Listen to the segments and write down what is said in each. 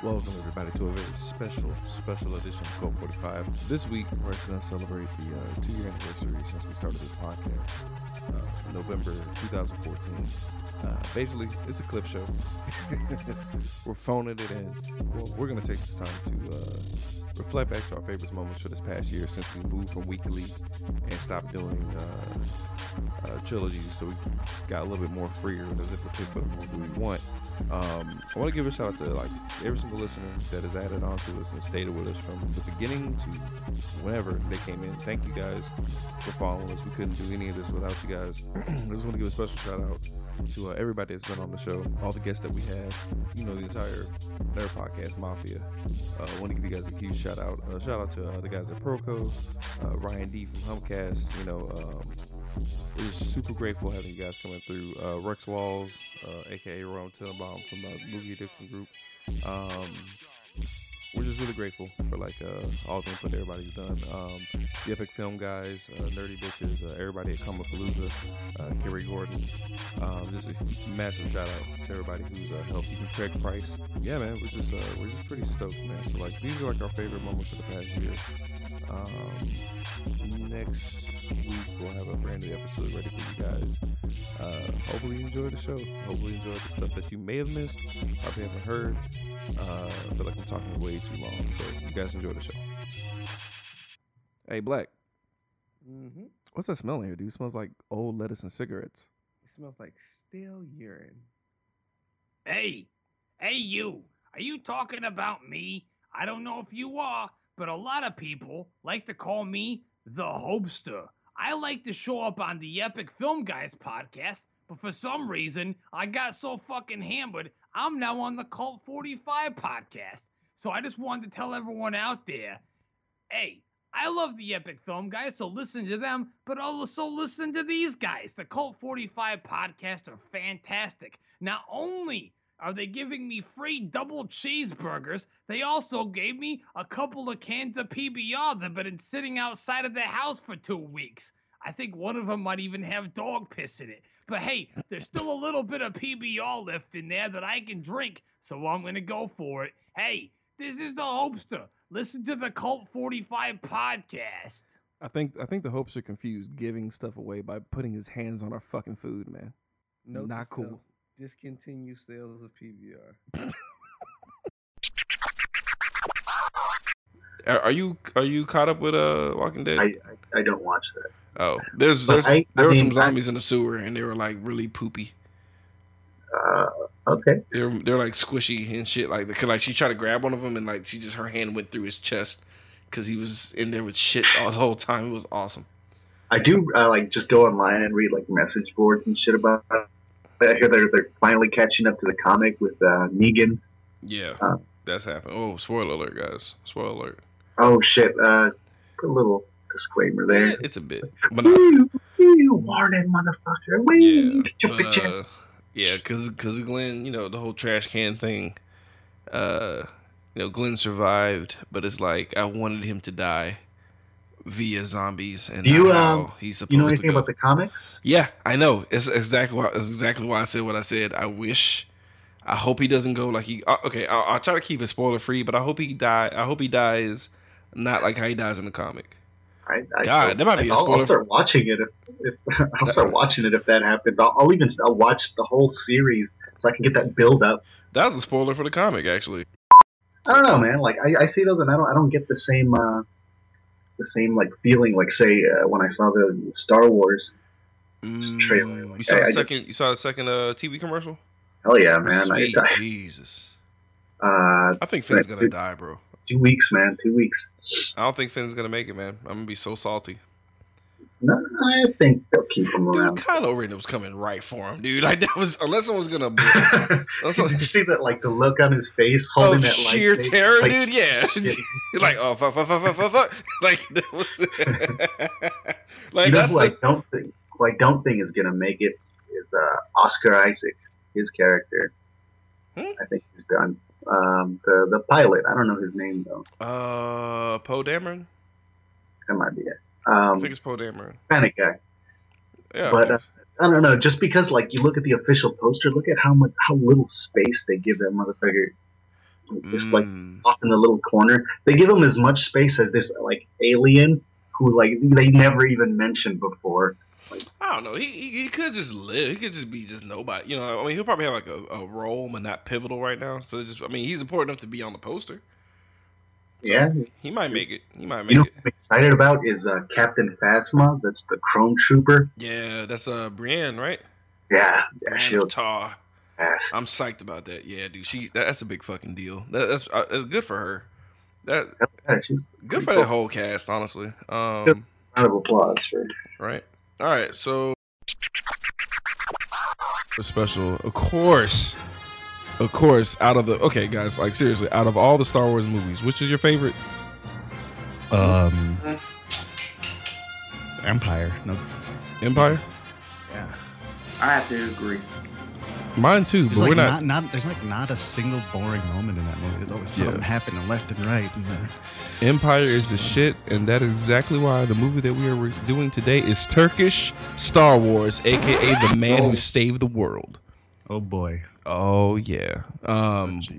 Welcome everybody to a very special, special edition of Cult 45. This week we're going to celebrate the uh, two-year anniversary since we started this podcast, uh, November 2014. Uh, basically, it's a clip show. we're phoning it in. Well, we're going to take this time to uh, reflect back to our favorite moments for this past year since we moved from weekly and stopped doing uh, uh, trilogies, so we got a little bit more freer as if we pick what we want. Um, I want to give a shout out to like every single listener that has added on to us and stayed with us from the beginning to whenever they came in. Thank you guys for following us. We couldn't do any of this without you guys. I just want to give a special shout out to uh, everybody that's been on the show, all the guests that we have, you know, the entire Nerd Podcast Mafia. Uh, I want to give you guys a huge shout out. Uh, shout out to uh, the guys at Proco, uh, Ryan D from Humcast. You know, um, we're super grateful having you guys coming through. Uh, Rex Walls, aka Ron Tillbaum from the Movie Addiction Group. Um, we're just really grateful for like uh, all the input everybody's done. Um, the Epic Film guys, uh, Nerdy Bitches, uh, everybody at Comicpalooza, uh, Kerry Gordon. Um, just a massive shout out to everybody who's uh, helped. Even Craig Price. Yeah, man, we're just uh, we're just pretty stoked, man. So like these are like our favorite moments of the past year. Um, next week we'll have a brand new episode ready for you guys. Uh, hopefully you enjoy the show. Hopefully you enjoy the stuff that you may have missed, probably haven't heard. Uh, I feel like I'm talking way too long, so you guys enjoy the show. Hey, Black. Mm-hmm. What's that smell in here, dude? It smells like old lettuce and cigarettes. It smells like stale urine. Hey, hey, you. Are you talking about me? I don't know if you are, but a lot of people like to call me the Hopester. I like to show up on the Epic Film Guys podcast, but for some reason, I got so fucking hammered, I'm now on the Cult 45 podcast. So I just wanted to tell everyone out there hey, I love the Epic Film Guys, so listen to them, but also listen to these guys. The Cult 45 podcast are fantastic. Not only are they giving me free double cheeseburgers, they also gave me a couple of cans of PBR that have been sitting outside of the house for two weeks. I think one of them might even have dog piss in it. But hey, there's still a little bit of PBR left in there that I can drink, so I'm gonna go for it. Hey, this is the Hopester. Listen to the Cult 45 podcast. I think I think the hopes are confused giving stuff away by putting his hands on our fucking food, man. Note Not cool. Self, Discontinue sales of PBR. Are, are you are you caught up with uh Walking Dead? I, I I don't watch that. oh, there's there's I- I there were some mean, I- zombies in the sewer and they were like really poopy. Uh, okay. They're they're like squishy and shit. Like cause like she tried to grab one of them and like she just her hand went through his chest because he was in there with shit all the whole time. It was awesome. I do uh, like just go online and read like message boards and shit about. I hear they're they're finally catching up to the comic with uh, Negan. Yeah, Uh. that's happened. Oh, spoiler alert, guys! Spoiler alert. Oh shit! Uh, put a little disclaimer there. Eh, it's a bit, but not, Woo, woo, warning, motherfucker! Yeah, but, uh, yeah, because because Glenn, you know, the whole trash can thing. Uh, you know, Glenn survived, but it's like I wanted him to die via zombies, and you, how um, he's supposed You know to anything go. about the comics? Yeah, I know. It's exactly why. It's exactly why I said what I said. I wish. I hope he doesn't go like he. uh, Okay, I'll, I'll try to keep it spoiler free, but I hope he die. I hope he dies not like how he dies in the comic. I, I God, that might be a I'll, spoiler. I'll start watching it if, if I'll start watching it if that happens. I'll, I'll even I'll watch the whole series so I can get that build up. That was a spoiler for the comic, actually. I don't know, man. Like I, I see those and I don't I don't get the same uh, the same like feeling like say uh, when I saw the Star Wars. trailer, Mm, like, you saw I- the I just- second. You saw the second uh, TV commercial. Hell yeah, man! Sweet I, Jesus. uh, I think Finn's Right, gonna dude. die, bro. two weeks, man. Two weeks. I don't think Finn's gonna make it, man. I'm gonna be so salty. No, I think they'll keep him Dude, around. Kylo Ren was coming right for him, dude. Like that was unless someone's gonna. unless Did you see that? Like the look on his face, holding that sheer lightsaber? terror, Like, dude. Yeah, like oh fuck, fuck, fuck, fuck, fuck, fuck. Like that was. like you know that's who I like, don't think, who I don't think is gonna make it is uh, Oscar Isaac. His character. Hmm? I think he's done. Um, the the pilot. I don't know his name though. uh Poe Dameron. That might be it. I Um, think it's Poe Dameron. Hispanic guy. Yeah, But uh, I don't know. Just because like you look at the official poster, look at how much how little space they give that motherfucker. just like Mm. off in the little corner. They give him as much space as this like alien who like they never even mentioned before. I don't know. He, he he could just live. He could just be just nobody. You know, I mean, he'll probably have like a, a role, but not pivotal right now. So just, I mean, he's important enough to be on the poster. So Yeah, he might make it. He might make you know it. what I'm excited about is uh, Captain Phasma. That's the Chrome Trooper. Yeah, that's uh Brienne, right? Yeah, yeah, Brienne she'll Tar. I'm psyched about that. Yeah, dude. She that's a big fucking deal. That, that's uh, that's good for her. That Yeah, good for cool. that whole cast, honestly. Um, Good. round of applause for. right. All right, so a special, of course, of course. Out of the okay, guys, like seriously, out of all the Star Wars movies, which is your favorite? Um, Empire. No, Empire. Yeah. I have to agree. Mine too, there's but like we're not, not. not. There's like not a single boring moment in that movie. There's always Yeah. something happening left and right. And, uh, Empire is the shit, and that is exactly why the movie that we are re- doing today is Turkish Star Wars, aka the man Oh. who saved the world. Oh boy. Oh yeah. Um.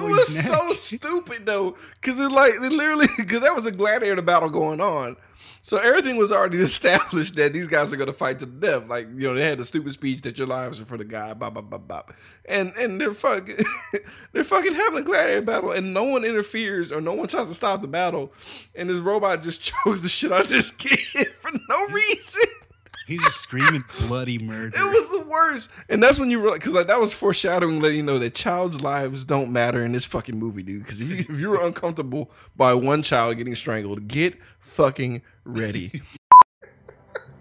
It was so stupid though, because it like it literally because that was a gladiator battle going on, so everything was already established that these guys are gonna fight to the death. Like you know they had the stupid speech that your lives are for the guy, bop bop bop bop, and and they're fucking they're fucking having a gladiator battle, and no one interferes or no one tries to stop the battle, and this robot just chokes the shit out of this kid for no reason. He's just screaming bloody murder. It was the worst, and that's when you realize because like, that was foreshadowing, letting you know that child's lives don't matter in this fucking movie, dude. Because if you, if you were uncomfortable by one child getting strangled, get fucking ready.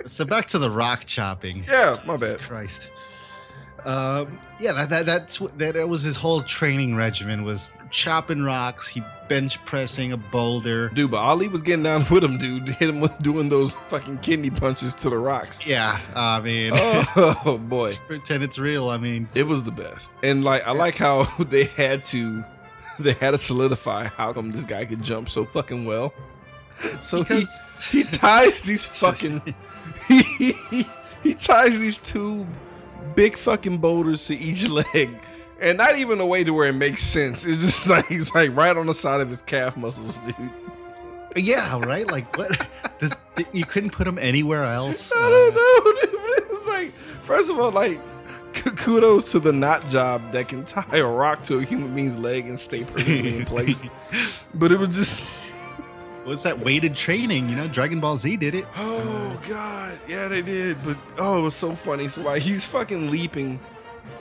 So back to the rock chopping. Yeah, my Jesus bad. Christ. Um, yeah, that, that that's that, was his whole training regimen was chopping rocks. He bench pressing a boulder. Dude, but Ali was getting down with him, dude. Hit him with doing those fucking kidney punches to the rocks. Yeah, I mean, Oh boy, pretend it's real. I mean, it was the best. And like, I like how they had to, they had to solidify how come this guy could jump so fucking well. So he because he ties these fucking he, he, he ties these two big fucking boulders to each leg and not even a way to where it makes sense it's just like he's like right on the side of his calf muscles dude yeah, right. Like what? This, you couldn't put him anywhere else. i Uh, don't know dude. it's like first of all like kudos to the knot job that can tie a rock to a human being's leg and stay perfectly in place but it was just What's that weighted training? You know, Dragon Ball Z did it. Oh God, yeah, they did. But oh, it was so funny. So like he's fucking leaping,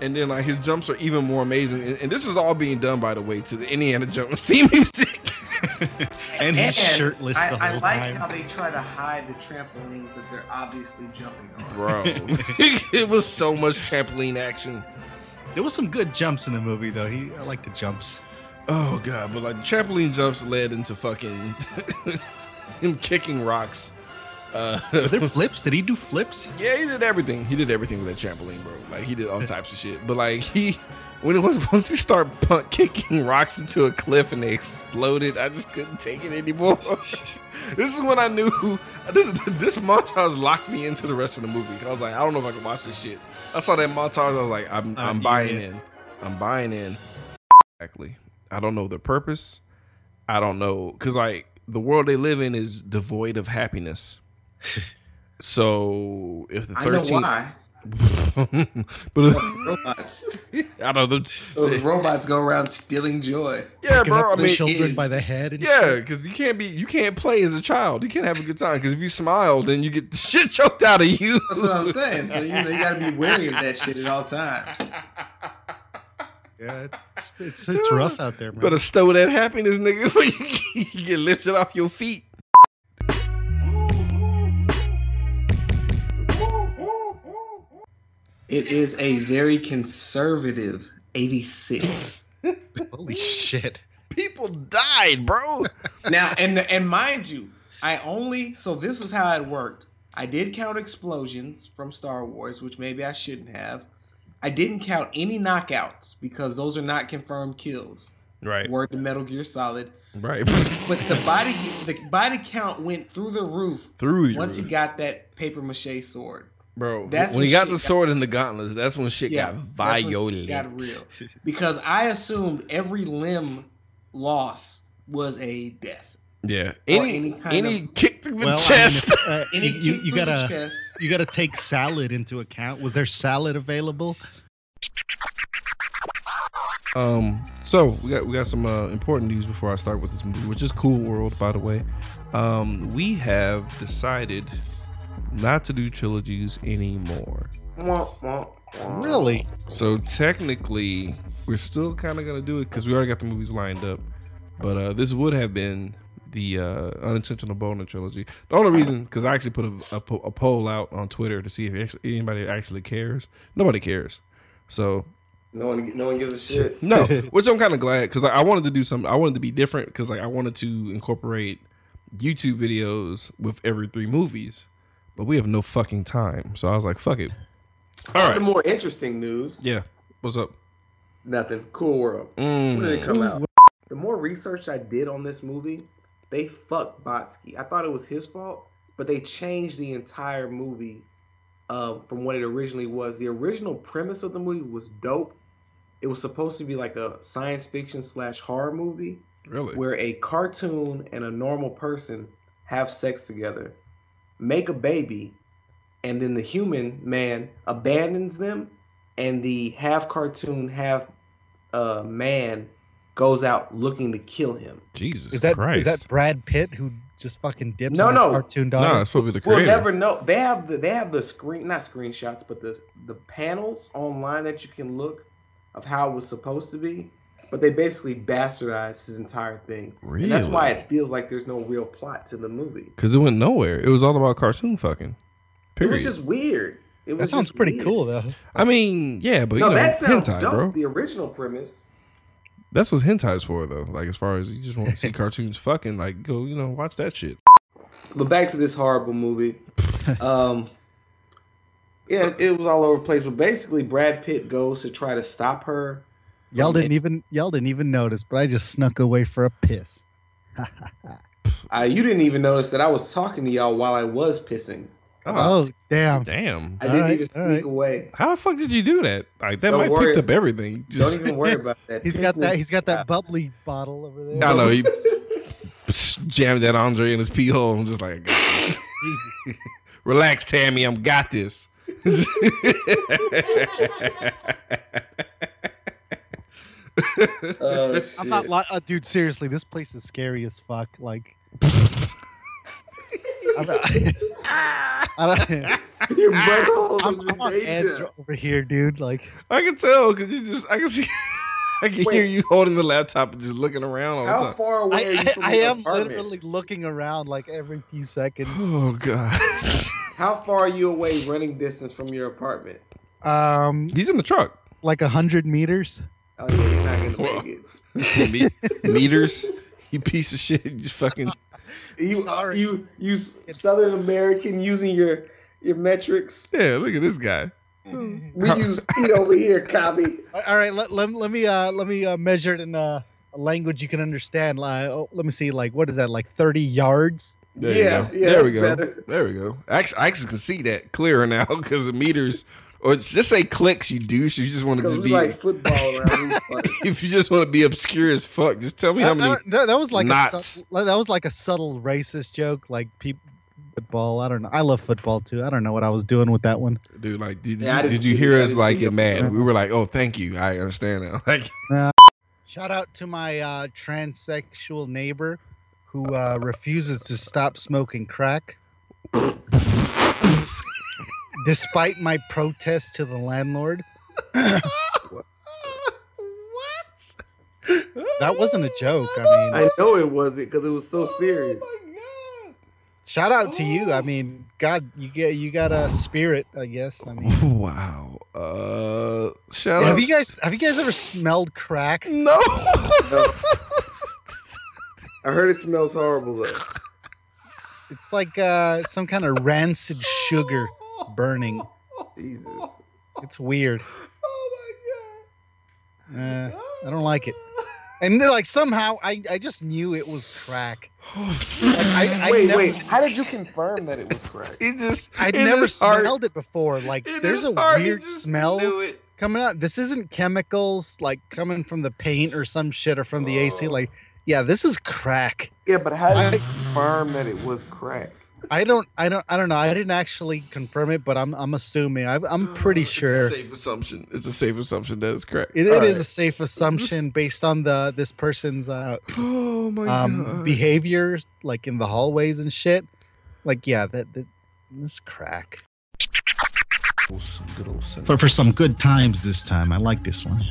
and then like his jumps are even more amazing. And, and this is all being done, by the way, to the Indiana Jones theme music. and he's shirtless I, the whole time. I like time. how they try to hide the trampolines that they're obviously jumping on. Bro, it was so much trampoline action. There was some good jumps in the movie, though. He, I like the jumps. Oh God, but like the trampoline jumps led into fucking him kicking rocks. Uh, Were there flips? Did he do flips? Yeah, he did everything. He did everything with that trampoline, bro. Like he did all types of shit. But like he, when it was once he started punt kicking rocks into a cliff and they exploded, I just couldn't take it anymore. this is when I knew this this montage locked me into the rest of the movie. I was like, I don't know if I can watch this shit. I saw that montage. I was like, I'm Uh, I'm buying in. I'm buying in. Exactly. I don't know the purpose. I don't know because like the world they live in is devoid of happiness. So if the I know why. but robots. I don't know. Those robots go around stealing joy. Yeah, Picking bro. up I mean, children it- by the head. And yeah, because you can't be, you can't play as a child. You can't have a good time because if you smile, then you get the shit choked out of you. That's what I'm saying. So you know you gotta be wary of that shit at all times. Yeah, it's, it's it's rough out there, man. Better stow that happiness, nigga. when you you get lifted off your feet. It is a very conservative 86. Holy shit! People died, bro. now and and mind you, I only so this is how it worked. I did count explosions from Star Wars, which maybe I shouldn't have. I didn't count any knockouts because those are not confirmed kills. Right, Word to Metal Gear Solid. right. But the body the body count went through the roof Through you. once he got that paper mache sword. Bro, That's when he got shit the got- sword in the gauntlets, that's when shit Yeah, got that's when it violent. got real. Because I assumed every limb loss was a death. Yeah. Any any any of- kick to the Well, chest. I mean, if, uh, Any you, you, kick you through gotta chest. you gotta take salad into account. Was there salad available? Um, so we got we got some uh, important news before I start with this movie, which is Cool World, by the way. Um, we have decided not to do trilogies anymore. Really? So technically, we're still kind of gonna do it because we already got the movies lined up. But uh, this would have been the uh, unintentional boner trilogy. The only reason, because I actually put a, a, po- a poll out on Twitter to see if actually, anybody actually cares. Nobody cares. So No one, no one gives a shit. no, which I'm kind of glad because I, I wanted to do something. I wanted to be different because like I wanted to incorporate YouTube videos with every three movies, but we have no fucking time. So I was like, fuck it. All right. The more interesting news. yeah. What's up? Nothing. Cool World. When did it Mm. come out? The more research I did on this movie, they fucked Bakshi. I thought it was his fault, but they changed the entire movie uh, from what it originally was. The original premise of the movie was dope. It was supposed to be like a science fiction slash horror movie Really? where a cartoon and a normal person have sex together, make a baby, and then the human man abandons them, and the half cartoon, half uh, man goes out looking to kill him. Jesus Is that is Christ. that Brad Pitt who just fucking dips No, on his no. cartoon no, dog? it's supposed to be the We'll never know. They have the they have the screen not screenshots, but the the panels online that you can look of how it was supposed to be. But they basically bastardized his entire thing. Really? And that's why it feels like there's no real plot to the movie. Because it went nowhere. It was all about cartoon fucking. Period. It Period. was just weird. It was that sounds pretty weird. cool though. I mean, yeah, but No, you know, that sounds hentai, dope. bro. The original premise. That's what hentai's for, though. Like, as far as you just want to see cartoons fucking, like, go, you know, watch that shit. But back to this horrible movie. Um, yeah, it was all over the place. But basically, Brad Pitt goes to try to stop her. Y'all didn't even y'all didn't even notice, but I just snuck away for a piss. Uh, you didn't even notice that I was talking to y'all while I was pissing. Oh damn! damn. I All didn't right, even sneak all right. away. How the fuck did you do that? Like, that Don't might worry. picked up everything. You Don't even worry about that. He's Piss got that. He's got that bubbly bottle over there. I know. He jammed that Andre in his pee hole. I'm just like, I got this. Jesus. relax, Tammy. I'm got this. Oh, shit. I'm not, li- uh, dude. Seriously, this place is scary as fuck. Like, I'm, I don't, Your butthole I'm, is I'm on in edge over here, dude. Like, I can tell because you just, I can see, I can Wait. hear you holding the laptop and just looking around all the How time. far away I, are you I, from I this am apartment? literally looking around like every few seconds. Oh god, How far are you away running distance from your apartment? Um, he's in the truck. like a hundred meters. Oh yeah, you're not gonna make it. Me- meters. You piece of shit. You fucking. You Sorry. you you Southern American using your your metrics. Yeah, look at this guy. We use feet over here, copy. All right, let, let, let me uh let me uh, measure it in uh, a language you can understand. Like, oh, let me see, like what is that? Like thirty yards? There Yeah, yeah, there we go. better. There we go. Actually, I actually can see that clearer now because the meters, or it's- just say clicks. You douche. You just want to just be. like football around these if you just want to be obscure as fuck, just tell me how That, many. that- that- that was like a knots. subtle, that was like a subtle racist joke. Like people football. I don't know. I love football too. I don't know what I was doing with that one. Dude, like, did, Yeah, you, didn't did you hear us like see get mad? We were like, oh, thank you. I understand now. Like, Shout out to my uh, transsexual neighbor who uh, refuses to stop smoking crack. Despite my protest to the landlord, what? that wasn't a joke. I mean, I know it wasn't because it was so serious. Oh my god. shout out to you. I mean, God, you get you got a spirit, I guess. I mean, Wow. Uh, shout out. have you guys have you guys ever smelled crack? No. No. I heard it smells horrible though. It's like uh, some kind of rancid sugar burning. Jesus. It's weird. Oh my Uh, god. I don't like it. And like somehow I, I just knew it was crack. I, I wait, never, wait. How did you confirm that it was crack? It just I in never his heart- smelled it before. Like, in there's a heart, weird smell coming out. This isn't chemicals like coming from the paint or some shit or from the AC. Oh. Like, yeah, this is crack. Yeah, but how did I- you confirm that it was crack? I don't, I don't, I don't know. I didn't actually confirm it, but I'm, I'm assuming. I, I'm pretty It's a sure safe assumption. It's a safe assumption that it's correct. it, it is Alright. a safe assumption based on the this person's uh, Oh my um god. behavior, like in the hallways and shit. Like, yeah, that, that this crack. Some good old sin. For for some good times this time. I like this one.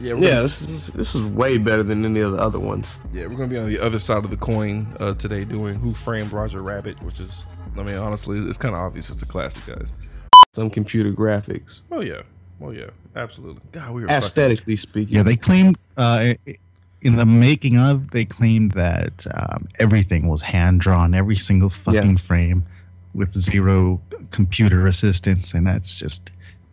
Yeah, we're Yeah, Gonna, this is this is way better than any of the other ones. yeah, we're gonna be on the other side of the coin uh, today, doing Who Framed Roger Rabbit, which is, I mean, honestly, it's kind of obvious. It's a classic, guys. Some computer graphics, Oh yeah, oh yeah, absolutely. God, we were fucking- aesthetically speaking. Yeah, they claimed uh, in the making of, they claimed that um, everything was hand drawn, every single fucking frame, with zero computer assistance, and that's just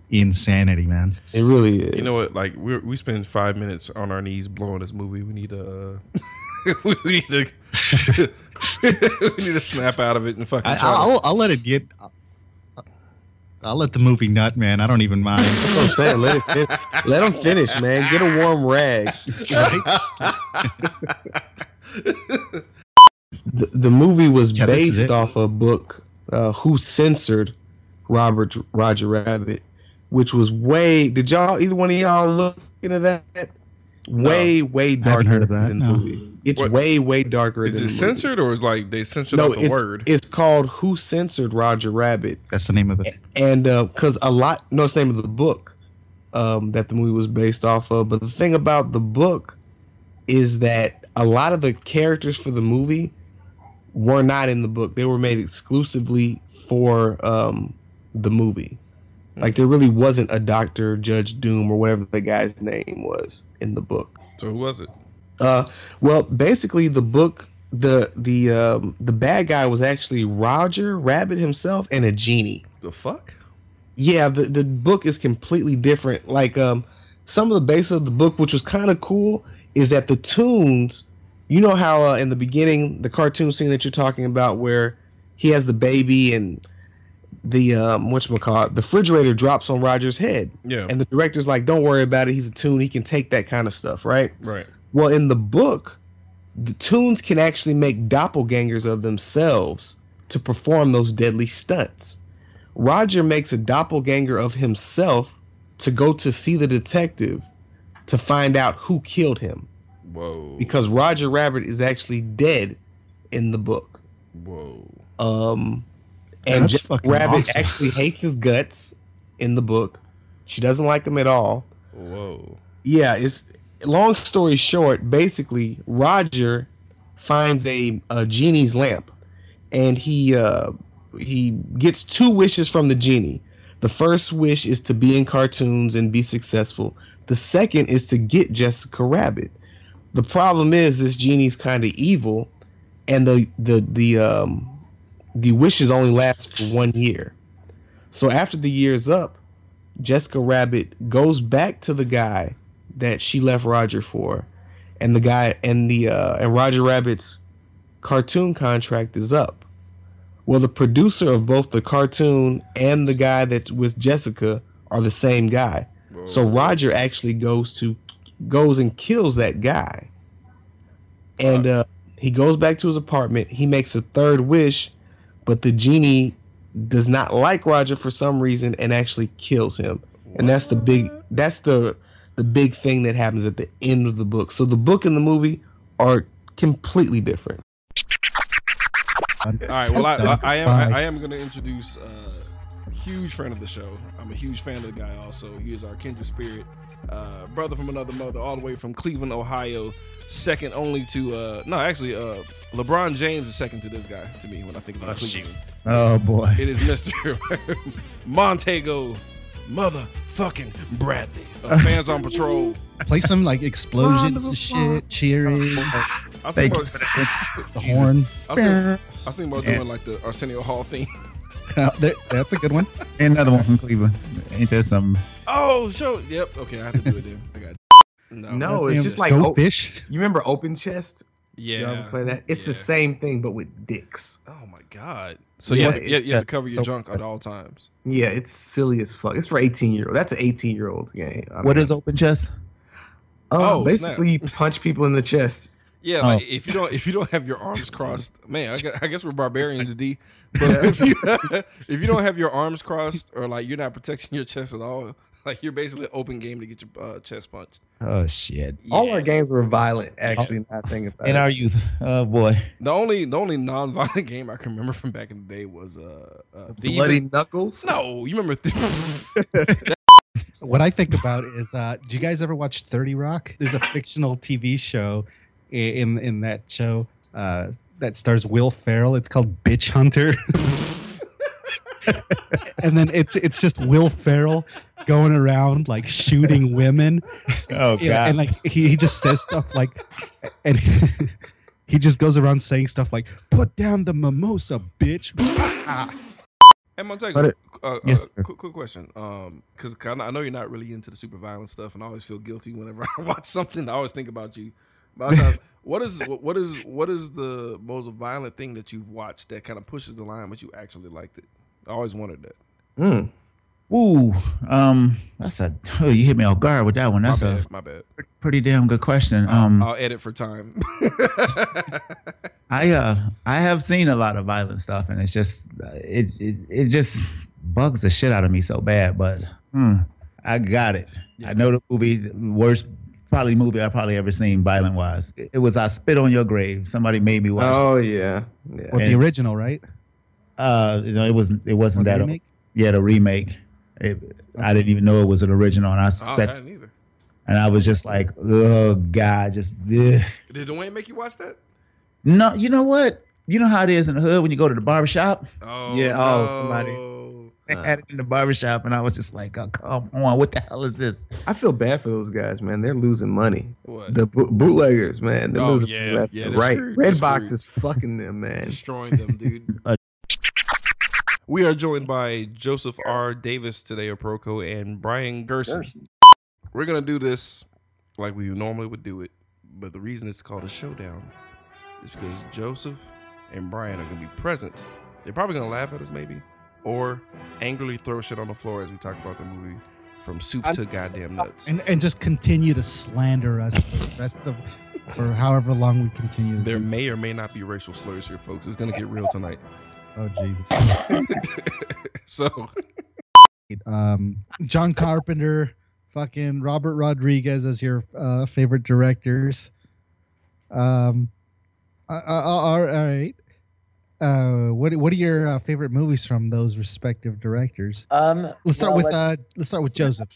insanity, man. It really is. You know what? Like we we spend five minutes on our knees blowing this movie. We need to. Uh, we need to. we need to snap out of it and fucking. I, I'll, I'll let it get. I'll let the movie nut, man. I don't even mind. That's what I'm saying. Let, it fin- let them finish, man. Get a warm rag. The, the movie was Yeah, based off a book, uh, Who Censored Robert Roger Rabbit, which was way. Did y'all either one of y'all look into that? Way, way darker heard of that, than no. the movie. It's What- way, way darker Is than it the movie. censored or is like they censored No, the it's, word? it's called Who Censored Roger Rabbit, That's the name of it. and because a lot, no, it's the name of the book um, that the movie was based off of. But the thing about the book is that a lot of the characters for the movie were not in the book. They were made exclusively for um, the movie. Like there really wasn't a Doctor Judge Doom or whatever the guy's name was in the book. so who was it? Uh, well, basically, the book, the the um, the bad guy was actually Roger Rabbit himself and a genie. The fuck? Yeah, the the book is completely different. Like um, some of the base of the book, which was kind of cool, is that the tunes. You know how uh, in the beginning, the cartoon scene that you're talking about, where he has the baby and the um, what call the refrigerator drops on Roger's head, Yeah. and the director's like, "Don't worry about it. He's a tune. He can take that kind of stuff, right?" right. Well, in the book, the tunes can actually make doppelgangers of themselves to perform those deadly stunts. Roger makes a doppelganger of himself to go to see the detective to find out who killed him Whoa. because Roger Rabbit is actually dead in the book. Whoa. Um, and That's Jessica fucking Rabbit awesome. actually hates his guts in the book. She doesn't like him at all. Whoa. yeah, it's long story short. Basically, Roger finds a, a genie's lamp, and he uh, he gets two wishes from the genie. The first wish is to be in cartoons and be successful. The second is to get Jessica Rabbit. The problem is this genie's kind of evil, and the the the um the wishes only last for one year. So after the year's up, Jessica Rabbit goes back to the guy that she left Roger for, and the guy and the uh, and Roger Rabbit's cartoon contract is up. Well, the producer of both the cartoon and the guy that's with Jessica are the same guy. Whoa. So Roger actually goes to goes and kills that guy. And uh, he goes back to his apartment. He makes a third wish, but the genie does not like Roger for some reason and actually kills him. And that's the big that's the the big thing that happens at the end of the book. So the book and the movie are completely different. All right. Well, I, I, I am I, I am going to introduce uh, huge friend of the show. I'm a huge fan of the guy. Also, he is our kindred spirit, uh, brother from another mother, all the way from Cleveland, Ohio. Second only to uh, no, actually, uh, LeBron James is second to this guy to me when I think about Oh, Cleveland. Oh boy. It is Mister Montego, motherfucking Bradley. Uh, fans on patrol. Play some like explosions and shit, cheering, I was Thank thinking you. about, the horn. I was thinking, I was about doing like the Arsenio Hall theme. There- That's a good one. And another one from Cleveland. Ain't that something? Oh, show. Yep. Okay, I have to do it then. I got. No. No, it's just like oh, fish. you remember Open Chest, Yeah. You ever play that? It's the same thing, but with dicks. Oh my god. So Yeah, you, have, you, you have to cover your so- junk at all times. Yeah, it's silly as fuck. It's for 18 year old. That's an 18 year old game. I What mean, is open chest? uh, Oh, basically you punch people in the chest. Yeah, Oh. like if you don't if you don't have your arms crossed, man, I guess, I guess we're barbarians, D. But if you if you don't have your arms crossed or like you're not protecting your chest at all, like you're basically open game to get your uh, chest punched. Oh shit! All our games were violent, actually. Not thinking about In it. our youth, oh boy. The only the only non-violent game I can remember from back in the day was uh, uh Bloody knuckles. No, you remember? Th- What I think about is, uh, do you guys ever watch Thirty Rock? There's a fictional TV show i- in in that show uh, that stars Will Ferrell. It's called Bitch Hunter, and then it's it's just Will Ferrell going around like shooting women, Oh you know, and like he, he just says stuff like, and he just goes around saying stuff like, "Put down the mimosa, bitch." Hey, Montego, But it- uh, Yes, uh, quick, quick question. Um, because I know you're not really into the super violent stuff, and I always feel guilty whenever I watch something. I always think about you. But I was like, what is what, what is what is the most violent thing that you've watched that kind of pushes the line, but you actually liked it? I always wondered that. Mm. Ooh, um, that's a. Oh, you hit me off guard with that one. That's my a. My bad. pretty damn good question. I'll- Um, I'll edit for time. I uh, I have seen a lot of violent stuff, and it's just uh, it it, it just bugs the shit out of me so bad. But hmm, I got it. Yeah. I know the movie, worst probably movie I probably ever seen violent wise. It, it was I Spit on Your Grave. Somebody made me watch. it. Oh yeah, yeah. Well, the original, right? Uh, you know, it was it wasn't the that. remake? Yeah, the remake. It, I didn't even know it was an original, and I oh, I said, didn't either. and I was just like, oh god, just ugh. Did Dwayne make you watch that? no. You know what? You know how it is in the hood when you go to the barbershop. Oh, Yeah, oh, no. somebody- They had it in the barbershop, and I was just like, oh, come on, what the hell is this? I feel bad for those guys, man. They're losing money. What? The boot- bootleggers, man. They're Oh, losing yeah, left yeah, right. screwed. They're Redbox is fucking them, man. destroying them, dude. Uh, we are joined by Joseph R. Davis today, of Proco, and Brian Gerson. We're gonna do this like we normally would do it, but the reason it's called a showdown is because Joseph and Brian are gonna be present. They're probably gonna laugh at us, maybe, or angrily throw shit on the floor as we talk about the movie from soup to goddamn nuts. and and just continue to slander us for the rest of for however long we continue. There may or may not be racial slurs here, folks. It's gonna get real tonight. oh Jesus. so Um, John Carpenter, fucking Robert Rodriguez as your uh, favorite directors. Um, uh, uh, all right. Uh, what what are your uh, favorite movies from those respective directors? Um, Let's start well, with let's- uh, let's start with Joseph.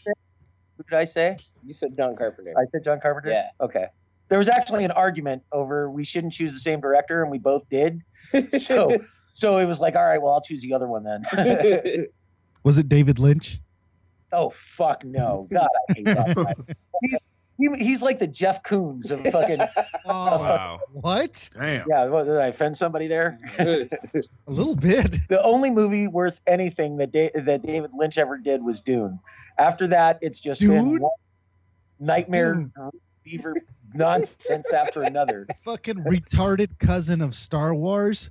Who did I say? You said John Carpenter. I said John Carpenter. Yeah. Okay. There was actually an argument over we shouldn't choose the same director, and we both did. So, so it was like, all right, well, I'll choose the other one then. Was it David Lynch? oh fuck no, God, I hate that guy. He's he, he's like the Jeff Koons of fucking. Oh, wow. what? Damn. Yeah, what, did I offend somebody there? A little bit. the only movie worth anything that da- that David Lynch ever did was Dune. After that, it's just been Dune? one nightmare fever nonsense after another. Fucking retarded cousin of Star Wars.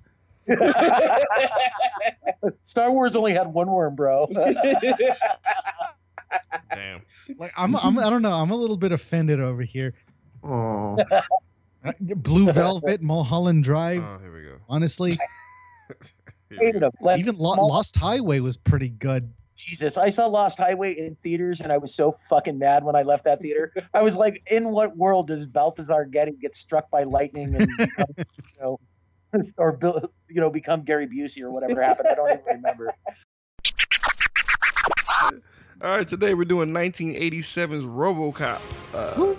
Star Wars only had one worm, bro. Damn. Like I'm, I'm I don't know. I'm a little bit offended over here. Oh, Blue Velvet, Mulholland Drive. Oh, here we go. Honestly, we go. even Lo- Lost Highway was pretty good. Jesus, I saw Lost Highway in theaters, and I was so fucking mad when I left that theater. I was like, "In what world does Balthazar Getty get struck by lightning and become, you know, or you know, become Gary Busey or whatever happened?" I don't even remember. All right, today we're doing 1987's RoboCop. Uh,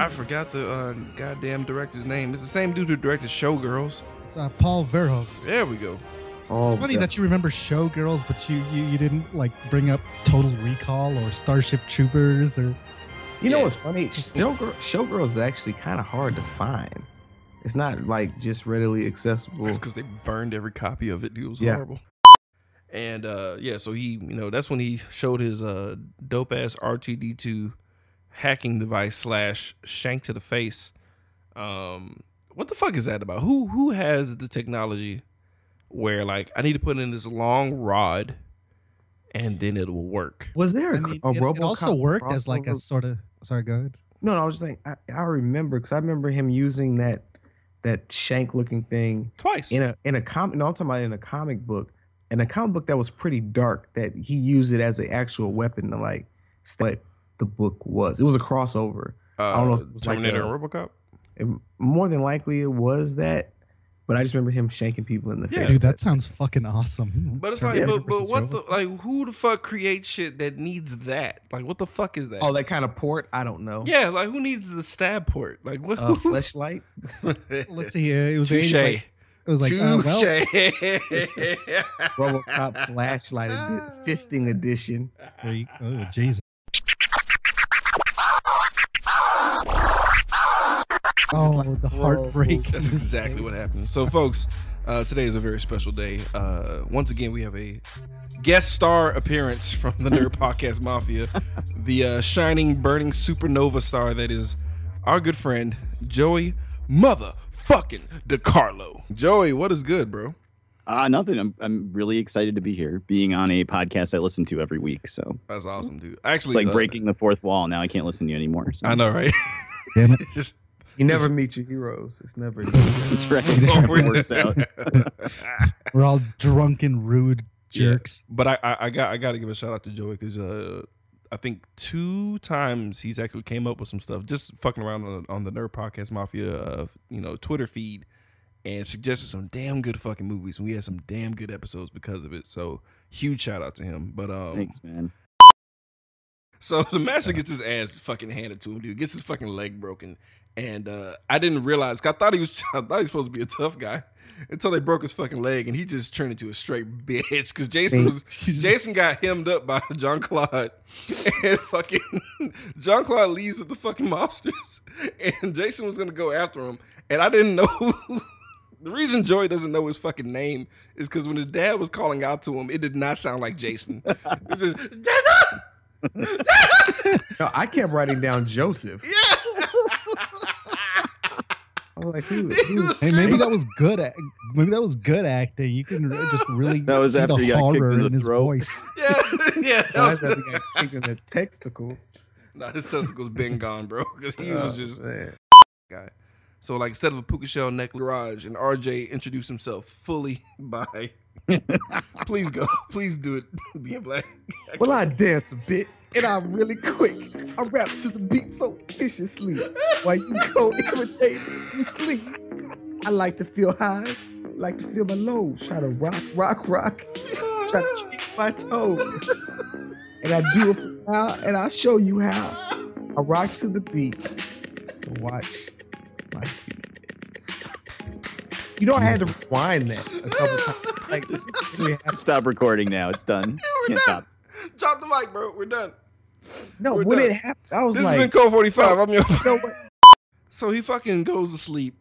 I forgot the uh, goddamn director's name. It's the same dude who directed Showgirls. It's uh, Paul Verhoeven. There we go. oh It's funny God. that you remember Showgirls, but you, you you didn't like bring up Total Recall or Starship Troopers or You know Yeah. what's funny? Showgirl, Showgirls is actually kind of hard to find. It's not like just readily accessible. It's because they burned every copy of it. Dude, it was Yeah. horrible. And uh, yeah, so he, you know, that's when he showed his uh, dope ass R2D2 hacking device slash shank to the face. Um, what the fuck is that about? Who who has the technology where like I need to put in this long rod and then it will work? Was there a, I mean, a it, it RoboCop also worked as like a sort of. Sorry, go ahead. No, no, I was just saying. I, I remember because I remember him using that that shank looking thing Twice. in a in a comic. No, I'm talking about in a comic book. In a comic book that was pretty dark, that he used it as an actual weapon to like. What the book was, it was a crossover. uh, don't know if it was like Terminator a- and RoboCop. And more than likely, it was that. But I just remember him shanking people in the Yeah. face. Dude, that sounds fucking awesome. But it's Turn like, it but, but versus what the like? Who the fuck creates shit that needs that? Like, what the fuck is that? Oh, that kind of port? I don't know. yeah, like who needs the stab port? Like what? Uh, fleshlight. Let's see. Uh, it was Touche. 80s, like, it was like, uh, well, RoboCop flashlight edi- fisting edition. there you- oh, Jesus. Oh, the heartbreak. That's exactly what happened. So, folks, uh, today is a very special day. Uh, once again, we have a guest star appearance from the Nerd Podcast Mafia, the uh, shining, burning supernova star that is our good friend Joey Motherfucking DeCarlo. Joey, what is good, bro? Uh, nothing. I'm I'm really excited to be here, being on a podcast I listen to every week. So That's awesome, dude. Actually, it's like uh, breaking the fourth wall. Now I can't listen to you anymore. So. I know, right? Damn it. Just You never meet your heroes. It's never. That's right. Oh, It we're- works out. We're all drunken, rude Yeah. jerks. But I, I, I got I got to give a shout out to Joey because uh, I think two times he's actually came up with some stuff just fucking around on, on the Nerd Podcast Mafia, uh, you know, Twitter feed, and suggested some damn good fucking movies, and we had some damn good episodes because of it. So huge shout out to him. But um, Thanks, man. so the master gets his ass fucking handed to him, dude. Gets his fucking leg broken, and uh, I didn't realize. I thought he was. I thought he was supposed to be a tough guy until they broke his fucking leg, and he just turned into a straight bitch. Because Jason was Jason got hemmed up by John Claude, and fucking John Claude leaves with the fucking mobsters, and Jason was gonna go after him, and I didn't know. The reason Joey doesn't know his fucking name is because when his dad was calling out to him, it did not sound like Jason. It was just Jason. No, I kept writing down Joseph. Yeah. I was like, who? He was Hey, maybe that was good. Act- maybe that was good acting. You can just really That was see after the he got kicked horror in the in his throat. voice. Yeah, yeah. that was- is that the guy kicking the testicles? Nah, his testicles been gone, bro. Because he uh, was Oh, just man. guy. So like instead of a puka shell neck garage, and RJ introduced himself fully by. Please go. Please do it. Being black. Well, I dance a bit, and I'm really quick. I rap to the beat so viciously. While you go imitate, you sleep. I like to feel highs, like to feel my lows. Try to rock, rock, rock. Try to kick my toes. And I do it for now, and I'll show you how. I rock to the beat. So watch my feet. You know, I had to rewind that a couple times. Like, this is really happening. Stop recording now. It's done. We're Can't done. stop. Drop the mic, bro. We're done. No, We're when done. it happened, I was This like, "This has been Cult 45. I'm your. you know what? So he fucking goes to sleep.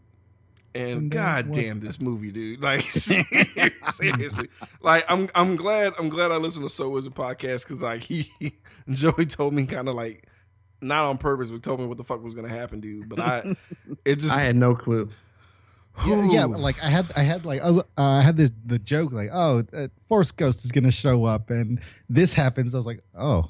And And then god damn this movie, dude. Like seriously. Like I'm I'm glad I'm glad I listened to So Was a podcast because like he Joey told me kind of like not on purpose, but told me what the fuck was gonna happen, dude. But I it just I had no clue. Yeah, yeah. Like I had, I had like I was, uh, I had this the joke like, oh, uh, Force Ghost is gonna show up, and this happens. I was like, oh,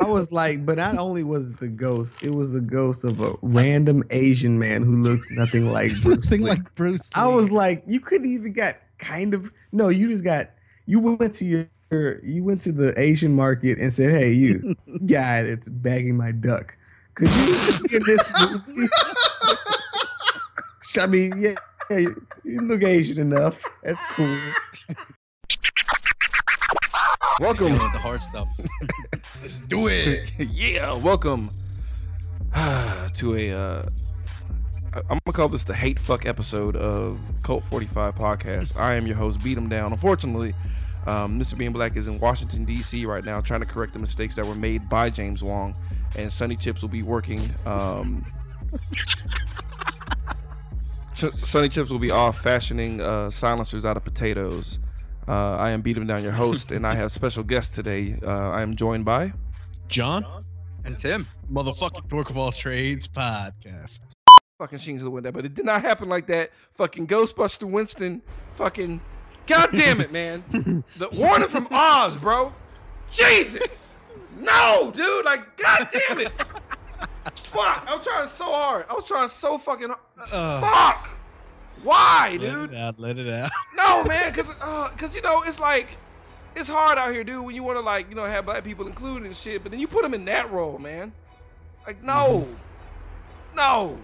I was like, but not only was it the ghost, it was the ghost of a random Asian man who looks nothing like Bruce. thing Lee. like Bruce. I was like, you couldn't even got kind of no, you just got you went to your you went to the Asian market and said, Hey, you guy that's bagging my duck. Could you be in this movie? I mean, yeah, yeah, you- you look Asian enough. That's cool. welcome to the hard stuff. Let's do it. yeah, welcome to a. Uh, I'm gonna call this the hate fuck episode of Cult 45 podcast. I am your host, Beat 'em Down. Unfortunately, um, Mr. Being Black is in Washington D.C. right now, trying to correct the mistakes that were made by James Wong, and Sunny Chips will be working. Um, Ch- Sunny Chips will be off fashioning uh, silencers out of potatoes. Uh, I am Beat 'em Down, your host, and I have special guests today. Uh, I am joined by. John and Tim, motherfucking Dork of All Trades podcast. fucking Sheen to the window, but it did not happen like that. Fucking Ghostbuster Winston, fucking, god damn it, man. the warning from Oz, bro. Jesus, no, dude, like, god damn it. Fuck, I was trying so hard. I was trying so fucking hard. Uh, Fuck. Why, let dude? it out. Let it out. No, man, cause, uh, cause you know it's like it's hard out here, dude. When you want to like you know have black people included and shit, but then you put them in that role, man. Like no, no,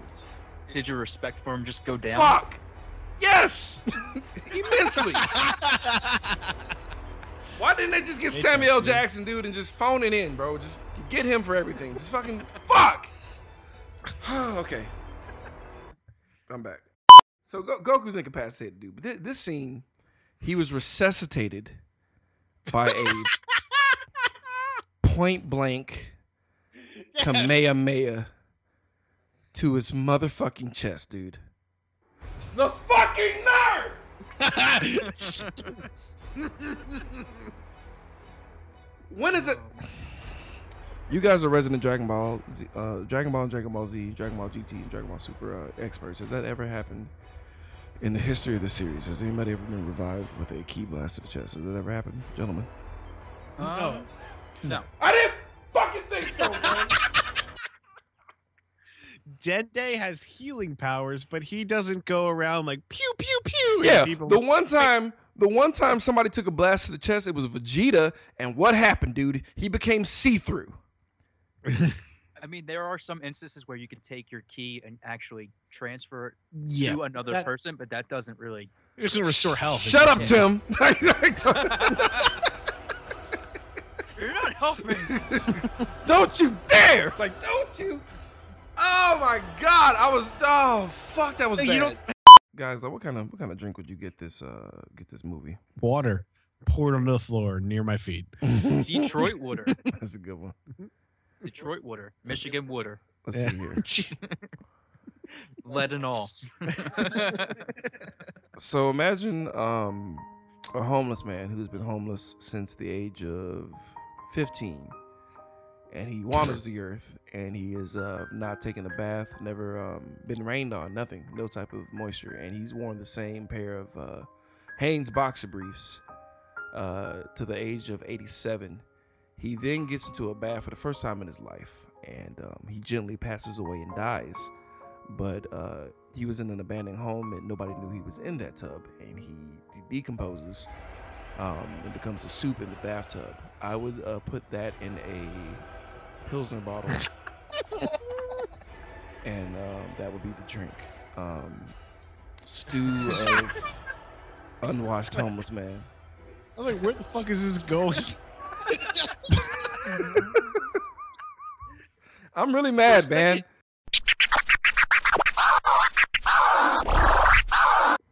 Did your respect for him just go down? fuck, yes, immensely. Why didn't they just get They Samuel L. tried. Jackson, dude, and just phone it in, bro? Just get him for everything. Just fucking fuck. okay, I'm back. So Go- Goku's incapacitated, dude. But thi- this scene, he was resuscitated by a point blank Kamehameha to his motherfucking chest, dude. The fucking nerve! when is it? You guys are resident Dragon Ball, Z, uh, Dragon Ball Dragon Ball Z, Dragon Ball GT, and Dragon Ball Super uh, experts. Has that ever happened in the history of the series? Has anybody ever been revived with a ki blast to the chest? Has that ever happened, gentlemen? no. No. I didn't fucking think so, man. Dende has healing powers, but he doesn't go around like pew pew pew. at yeah, people. the one time, the one time somebody took a blast to the chest, it was Vegeta, and what happened, dude? He became see-through. I mean, there are some instances where you can take your ki and actually transfer it Yeah, to another that- person, but that doesn't really. It's gonna restore health. Shut up, Tim. You're not helping. don't you dare! Like, don't you? Oh my God! I was oh fuck, that was You bad. Guys, uh, what kind of what kind of drink would you get this uh get this movie? Water poured on the floor near my feet. Detroit Water. That's a good one. Detroit Water. Michigan Water. Let's Yeah. see here. Jeez. Lead and all. So imagine um, a homeless man who's been homeless since the age of 15. And he wanders the earth and he is uh, not taking a bath, never um, been rained on, nothing, no type of moisture. And he's worn the same pair of uh, Hanes boxer briefs uh, to the age of 87. He then gets into a bath for the first time in his life and um, he gently passes away and dies but uh, he was in an abandoned home and nobody knew he was in that tub and he de- decomposes um, and becomes a soup in the bathtub i would uh, put that in a pilsner bottle. And um, that would be the drink. Um, stew of unwashed homeless man. I'm like, where the fuck is this going? i'm really mad man.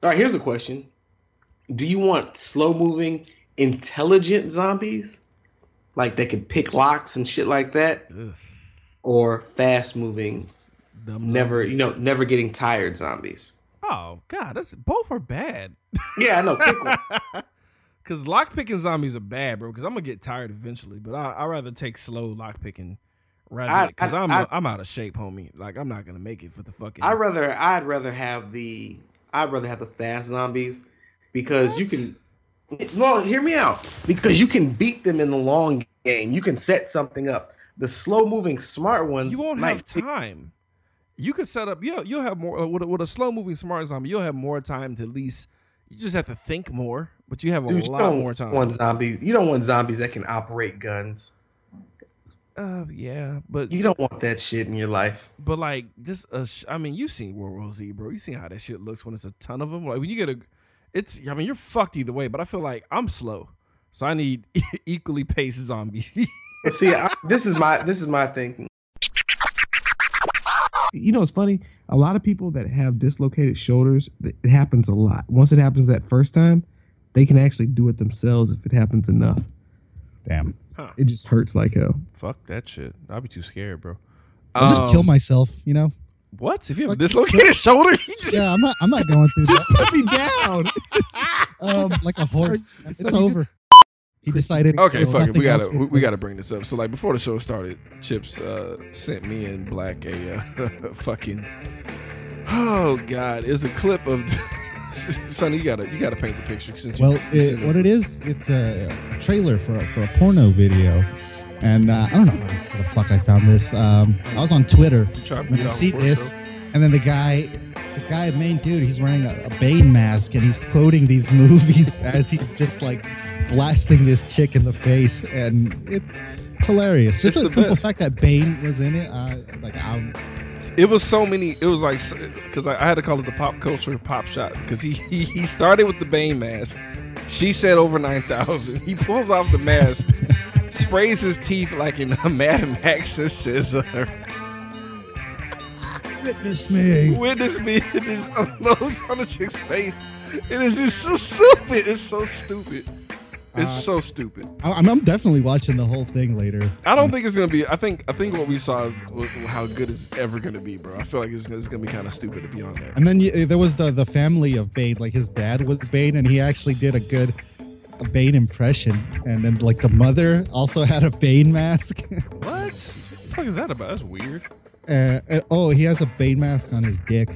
All right, here's a question: Do you want slow moving, intelligent zombies, like they could pick locks and shit like that, Ugh, or fast moving, dumb never zombies. you know never getting tired zombies? oh god that's both are bad Yeah, I know. Pick one. Cause lockpicking zombies are bad, bro. Cause I'm gonna get tired eventually. But I I rather take slow lockpicking rather I- because I- I'm I- I'm out of shape, homie. Like I'm not gonna make it for the fucking. I'd rather I'd rather have the I'd rather have the fast zombies because you can. Well, hear me out. Because you can beat them in the long game. You can set something up. The slow moving smart ones. you won't might have time. You could set up. You'll you'll have more uh, with a, with a slow moving smart zombie. You'll have more time to at least. You just have to think more, but you have a Dude, lot more time. want zombies. You don't want zombies that can operate guns. Uh, yeah, but You don't want that shit in your life. But like, just a sh- I mean, you've seen World War Z, bro. You seen how that shit looks when it's a ton of them. Like when you get a, it's. I mean, you're fucked either way. But I feel like I'm slow, so I need equally paced zombies. But see, I, this is my this is my thinking. you know, it's funny. A lot of people that have dislocated shoulders, it happens a lot. Once it happens that first time, they can actually do it themselves if it happens enough. Damn. Huh. It just hurts like hell. Fuck that shit. I'd be too scared, bro. I'll just kill Um, myself, you know? What if you have a Like, just dislocated shoulder? Just- Yeah, I'm not I'm not going through that. Put me down. Um, like a horse. So- it's so you over. He decided. Okay, fuck it. We gotta we, we gotta bring this up. So like before the show started, Chips uh, sent me and Black a uh, fucking Oh God, it was a clip of. Sonny, you gotta you gotta paint the picture. Since Well, you it, what it is, it's a, a trailer for a, for a porno video, and uh, I don't know where the fuck I found this. Um, I was on Twitter Try to and I see this, and then the guy, the guy, main dude, he's wearing a, a Bane mask and he's quoting these movies as he's just like blasting this chick in the face, and it's, it's hilarious. Just It's the the simple best. fact that Bane was in it, uh, like I'm. It was so many. It was like because I, I had to call it the pop culture pop shot because he, he he started with the Bane mask. She said over nine thousand. He pulls off the mask, sprays his teeth like in a Mad Max and says, uh, Witness me. "Witness me." It just unloads on the chick's face. It is just so stupid. It's so stupid. It's Uh, so stupid. I- I'm, I'm definitely watching the whole thing later. I don't think it's gonna be. I think I think what we saw is was how good it's ever gonna be, bro. I feel like it's, it's gonna be kind of stupid to be on there. And then you, there was the the family of Bane. Like his dad was Bane, and he actually did a good a Bane impression. And then like the mother also had a Bane mask. What? What the fuck is that about? That's weird. uh, and- oh, he has a Bane mask on his dick.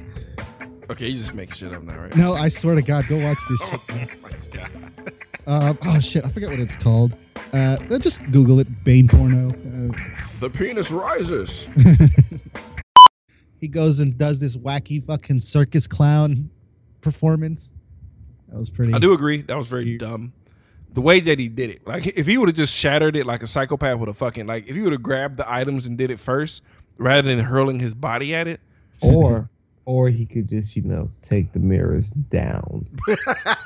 Okay, you just making shit up now, right? No, I swear to God, go watch this shit. man. Oh my god. Um, oh shit, I forget what it's called. Uh, just Google it, Bane porno. Uh, The penis rises. he goes and does this wacky fucking circus clown performance. That was pretty. I do agree. That was very dumb. The way that he did it, like if he would have just shattered it like a psychopath would have fucking like if he would have grabbed the items and did it first rather than hurling his body at it. Or or he could just, you know, take the mirrors down.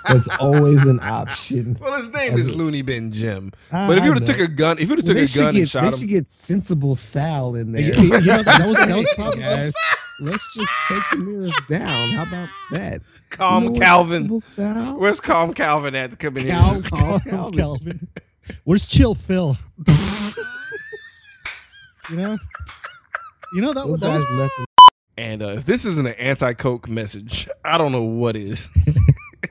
That's always an option. Well, his name is a- Looney Bin Jim. I- But if you would have took a gun, if you would have Well, took a gun get, and shot they him, should get sensible Sal in there. You- you know, that was- that was probably- guys, let's just take the mirrors down. How about that? Calm You know Calvin. Where's Calm Calvin at to come in Cal- here? Calm Calvin. Calvin. Where's Chill Phil? you know, you know that, Those that was guys left And uh, if this isn't an anti-coke message, I don't know what is.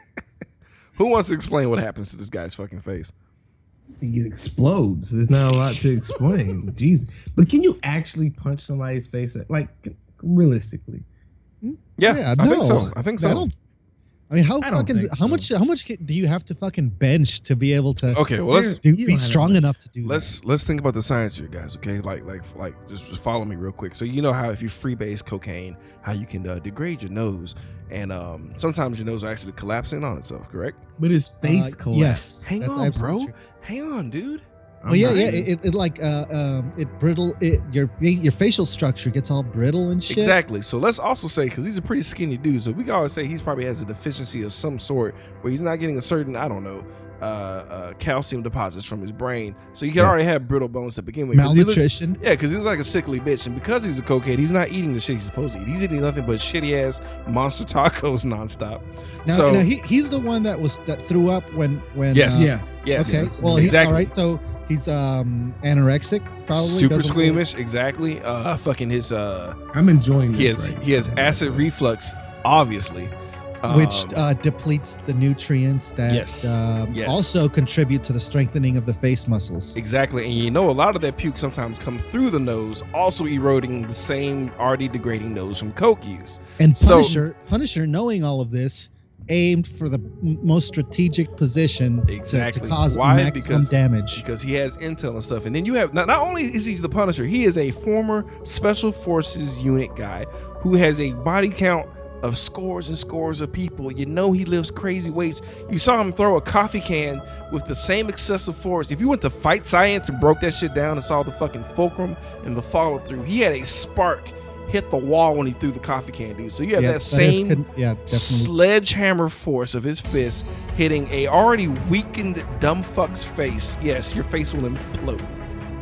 Who wants to explain what happens to this guy's fucking face? He explodes. There's not a lot to explain. Jeez. But can you actually punch somebody's face? At, like, realistically? Yeah, I think so. I think so. I don't. I mean, how I fucking think how much how much do you have to fucking bench to be able to? Okay, well let's do, be strong enough to do. let's let's think about the science here, guys. Okay, like like like just, just follow me real quick. So you know how if you freebase cocaine, how you can uh, degrade your nose, and um, sometimes your nose will actually collapse in on itself. Correct? But his face Uh, collapsed. yes, Hang that's on, bro. true. Hang on, dude. Oh yeah, I'm yeah. not- It, it, it like uh um it brittle it your your facial structure gets all brittle and shit. Exactly. So let's also say because he's a pretty skinny dude, so we can always say he's probably has a deficiency of some sort where he's not getting a certain I don't know. Uh, uh, calcium deposits from his brain, so you can Yes. already have brittle bones to begin with. 'cause he looks- Malnutrition. Yeah, because he's like a sickly bitch, and because he's a cokehead, he's not eating the shit he's supposed to eat. He's eating nothing but shitty ass monster tacos nonstop. Now, so now he, he's the one that was that threw up when when Yes. uh, Yeah. yes, Okay. Well, he, all right. So he's um anorexic, probably. Super squeamish, exactly. Uh, fucking his uh, I'm enjoying he this. has right he has acid reflux, obviously. Which Um, uh, depletes the nutrients that Yes. um, Yes. also contribute to the strengthening of the face muscles. Exactly, and you know a lot of that puke sometimes come through the nose, also eroding the same already degrading nose from coke use. And So- Punisher, Punisher, knowing all of this, aimed for the most strategic position to- Exactly. to, cause Why? maximum Because- damage. because he has intel and stuff. And then you have not, not only is he the Punisher, he is a former Special Forces unit guy who has a body count of scores and scores of people. You know he lives crazy weights. You saw him throw a coffee can with the same excessive force. If you went to fight science and broke that shit down and saw the fucking fulcrum and the follow through, he had a spark hit the wall when he threw the coffee can, dude. So you have Yeah, that that is same con- yeah, definitely. sledgehammer force of his fist hitting a already weakened dumb fuck's face. Yes, your face will implode.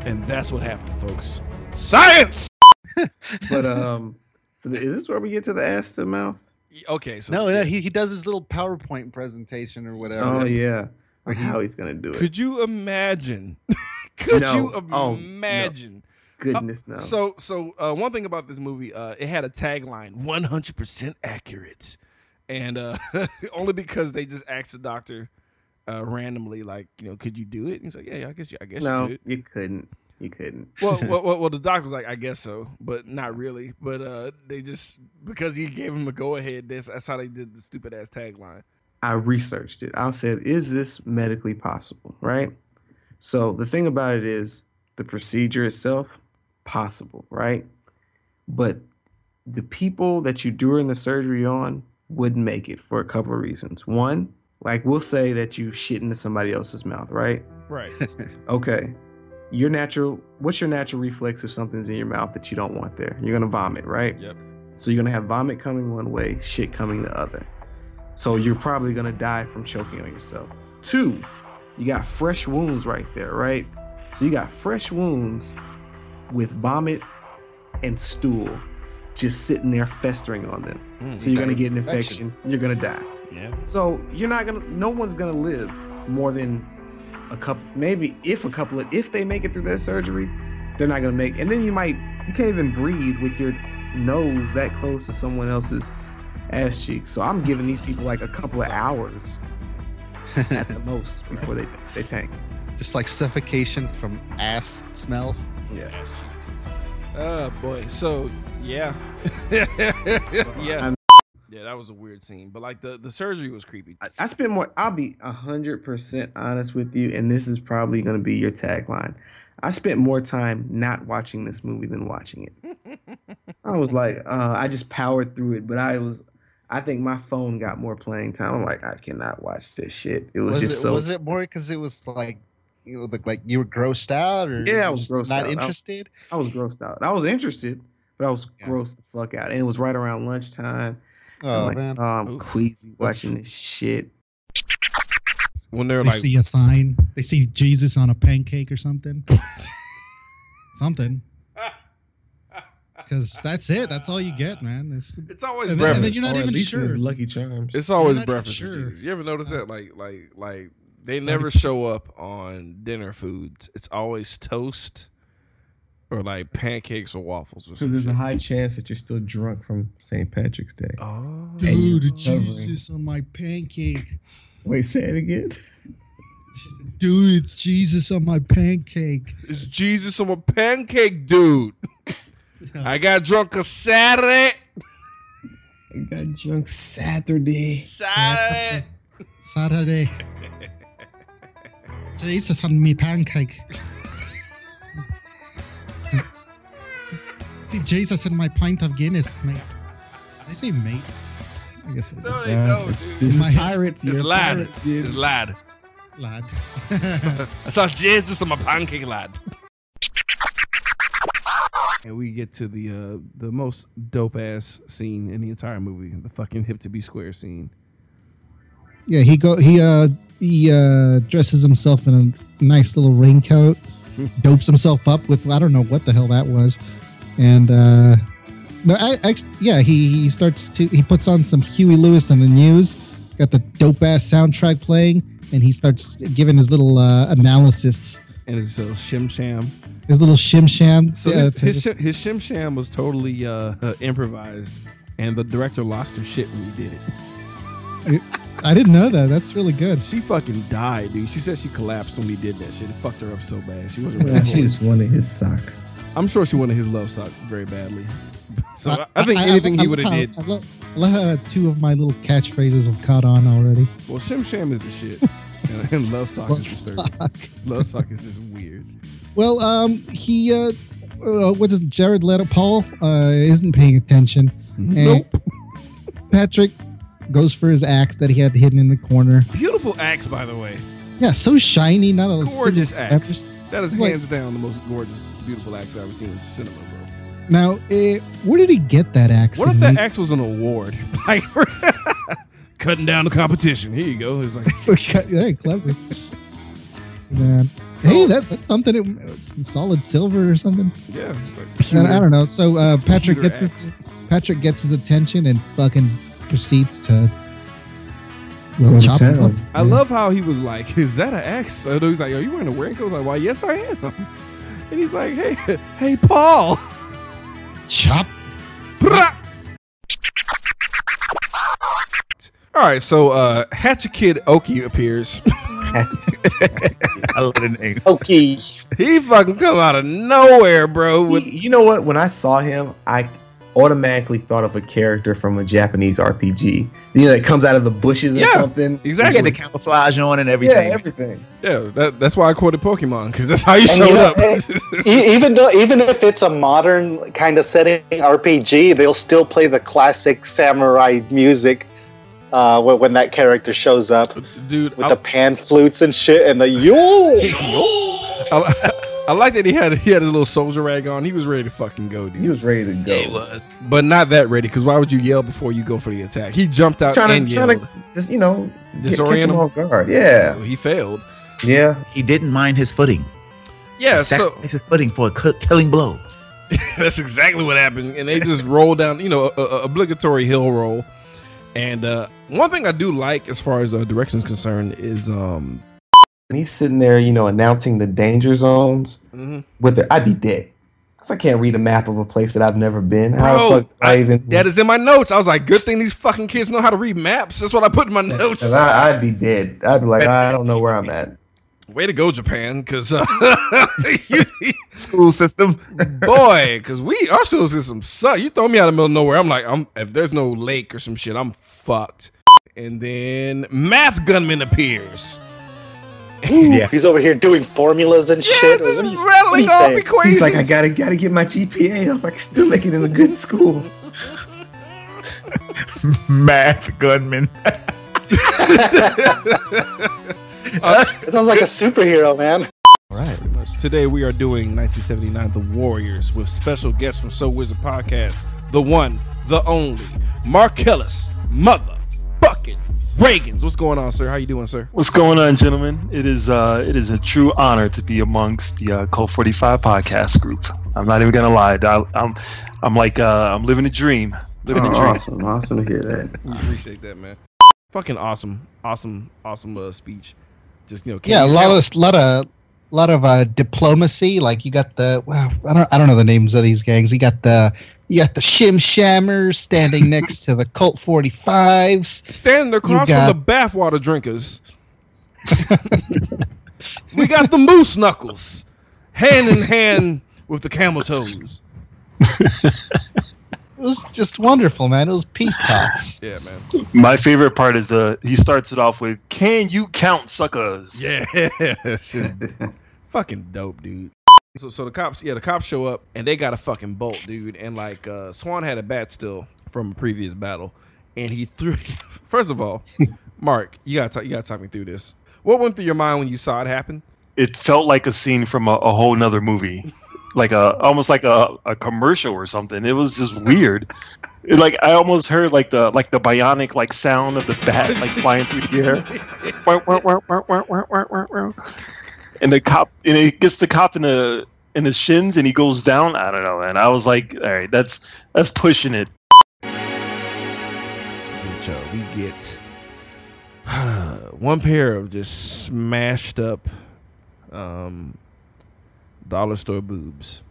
And that's what happened, folks. Science! But um, so the, is this where we get to the ass to mouth? Okay, so No, no, he, he does his little PowerPoint presentation or whatever. Oh yeah. Or How he's gonna do it? could you imagine? could No. you Oh, no. Imagine? Goodness no. So, so uh, one thing about this movie, uh, it had a tagline: "100% accurate," and uh, only because they just asked the doctor uh, randomly, like, you know, could you do it? And he's like, yeah, yeah, I guess, you, I guess no, you could. you couldn't. You couldn't. well, well, well, well, the doc was like, I guess so, but not really. But uh, they just because he gave him the go ahead. That's, that's how they did the stupid ass tagline. I researched it. I said, is this medically possible? Right. So the thing about it is the procedure itself possible, right? But the people that you're doing the surgery on wouldn't make it for a couple of reasons. One, like we'll say that you shit into somebody else's mouth, right? Right. Okay. Your natural what's your natural reflex if something's in your mouth that you don't want there? You're gonna vomit, right? Yep. So you're gonna have vomit coming one way, shit coming the other. So you're probably gonna die from choking on yourself. Two, you got fresh wounds right there, right? So you got fresh wounds with vomit and stool just sitting there festering on them. Mm, so you're gonna get an Infection. infection. You're gonna die. Yeah. So you're not gonna. No one's gonna live more than a couple. Maybe if a couple of. If they make it through that surgery, they're not gonna make. And then you might. You can't even breathe with your nose that close to someone else's ass cheek. So I'm giving these people like a couple of hours at the most before they they tank. Just like suffocation from ass smell. Yeah. Oh boy. So yeah, yeah, I'm- yeah. That was a weird scene, but like the the surgery was creepy. I, I spent more. I'll be hundred percent honest with you, and this is probably gonna be your tagline. I spent more time not watching this movie than watching it. I was like, uh, I just powered through it, but I was, I think my phone got more playing time. I'm like, I cannot watch this shit. It was, Was, just it so. was it more because it was like you know, like, like you were grossed out or Yeah, I was just grossed not out. I- interested? I was grossed out. I was interested, but I was grossed the fuck out. And it was right around lunchtime. I'm Oh, like, man. oh, I'm queasy watching this shit. When they're They like, see a sign. They see Jesus on a pancake or something. something. Because that's it. That's all you get, man. It's, it's always and then, and then breakfast. you're not Or even sure. Lucky Charms. It's always not even breakfast. sure. You ever notice that? Like, like, like they never show up on dinner foods. It's always toast or like pancakes or waffles. Or Because there's a high chance that you're still drunk from St. Patrick's Day. Oh. And you're Dude. Jesus on my pancake. Wait, say it again. Dude, it's Jesus on my pancake. It's Jesus on my pancake, dude. I got drunk a Saturday. I got drunk Saturday. Saturday. Saturday. Jesus on me pancake. See Jesus in my pint of Guinness, mate. Did I say mate? I guess I did. No, they Uh, don't, it's- dude. this is My- pirates. It's You're lad. pirate. It's lad. lad. I saw Jesus on my pancake, lad. And we get to the uh, the most dope ass scene in the entire movie, the fucking hip to be square scene. Yeah, he go he uh he uh dresses himself in a nice little raincoat, dopes himself up with I don't know what the hell that was, and uh no, I, I yeah he, he starts to he puts on some Huey Lewis and the News, got the dope ass soundtrack playing, and he starts giving his little uh, analysis, And it's a shim sham. his little shim sham. So uh, his, his, his shim sham was totally uh, uh, improvised, and the director lost her shit when he did it. I didn't know that. That's really good. She fucking died, dude. She said she collapsed when he did that shit. It fucked her up so bad. She wasn't Yeah, ready she for just wanted his sock. I'm sure she wanted his love sock very badly. So I, I think anything I he would have did. I love, I love how two of my little catchphrases have caught on already. Well, shim sham is the shit, and, and love sock is the Love third. Love sock is just weird. Well, um, he, uh, uh what is it, Jared Leto? Paul uh, isn't paying attention. And Nope. Patrick goes for his axe that he had hidden in the corner. Beautiful axe, by the way. Yeah, so shiny. Not a Gorgeous axe. That is like- hands down the most gorgeous, beautiful axe I've ever seen in cinema, bro. Now, uh, where did he get that axe? What if that axe was an award? Like for cutting down the competition. Here you go. It's like cut- clever. Man. Hey, that, that's something. It, it's solid silver or something. yeah, like I don't- I don't know. So uh, Patrick gets his Patrick gets his attention and fucking proceeds to well chop him up. town. I love how he was like, "Is that an axe?" So he's like, "Are you wearing a raincoat?" Like, "Why, yes, I am." And he's like, "Hey, hey, Paul." Chop. Brah! All right, so uh Hatchet Kid Oki appears. I love the name. Okay. He fucking come out of nowhere, bro. With He- you know what? When I saw him, I automatically thought of a character from a Japanese RPG. You know, that comes out of the bushes or something. He exactly. had the camouflage on and everything. Yeah, everything. Yeah, that, that's why I quoted Pokemon because that's how you And showed you know, up. even though even if it's a modern kind of setting RPG, they'll still play the classic samurai music uh, when, when that character shows up Dude, with I, the pan flutes and shit and the yo. I, I like that he had he had his little soldier rag on. He was ready to fucking go, dude. He was ready to go. He was. But not that ready, because why would you yell before you go for the attack? He jumped out Trying and to, yelled. trying to just you know get, catch Disorient him him? off guard. Yeah, He failed. yeah. He didn't mind his footing. Yeah, so sacrificed his footing for a killing blow. that's exactly what happened. And they just rolled down, you know, a, a obligatory hill roll. And uh, one thing I do like, as far as uh, direction is concerned, is um, And he's sitting there, you know, announcing the danger zones mhm. with it. I'd be dead. Cause I can't read a map of a place that I've never been. How Bro, the fuck do I, even? that is in my notes. I was like, good thing these fucking kids know how to read maps. That's what I put in my notes. 'Cause I, I'd be dead. I'd be like, I don't know where I'm at. Way to go, Japan, because uh, School system. boy, because we our school system suck. You throw me out of the middle of nowhere, I'm like, I'm if there's no lake or some shit, I'm fucked. And then math gunman appears. Yeah. He's over here doing formulas and Yeah, shit. just What rattling off saying? equations. He's like, I gotta gotta get my GPA up. I can still make it in a good school. Math gunman. It uh, sounds like a superhero, man. All right. Today we are doing 1979 The Warriors with special guests from So Wizard Podcast. The one, the only, Marcellus, mother, fucking Reagans. What's going on, sir? How you doing, sir? What's going on, gentlemen? It is uh, it is a true honor to be amongst the uh, Cult 45 podcast group. I'm not even gonna lie. I, I'm I'm like uh, I'm living a dream. Living Oh, a dream. awesome, awesome to hear that. We appreciate that, man. Fucking awesome, awesome, awesome uh, speech. Just you know, can Yeah, a lot count- of lot of lot of uh, diplomacy. Like you got the well, I don't I don't know the names of these gangs. You got the you got the Shim Shammers standing next to the Colt 45s. standing across got- from the bathwater drinkers. we got the moose knuckles, hand in hand with the camel toes. It was just wonderful, man. It was peace talks. Yeah, man. My favorite part is the he starts it off with "Can you count suckers?" Yeah, it's just fucking dope, dude. So, so the cops, yeah, the cops show up and they got a fucking bolt, dude. And like, uh, Swan had a bat still from a previous battle, and he threw. First of all, Mark, you gotta talk, you gotta talk me through this. What went through your mind when you saw it happen? It felt like a scene from a, a whole nother movie, like a almost like a, a commercial or something. It was just weird. It, like I almost heard like the like the bionic like sound of the bat like flying through the air and the cop and he gets the cop in the in his shins and he goes down. I don't know, man. I was like, all right, that's that's pushing it. Uh, we get one pair of just smashed up um, dollar store boobs.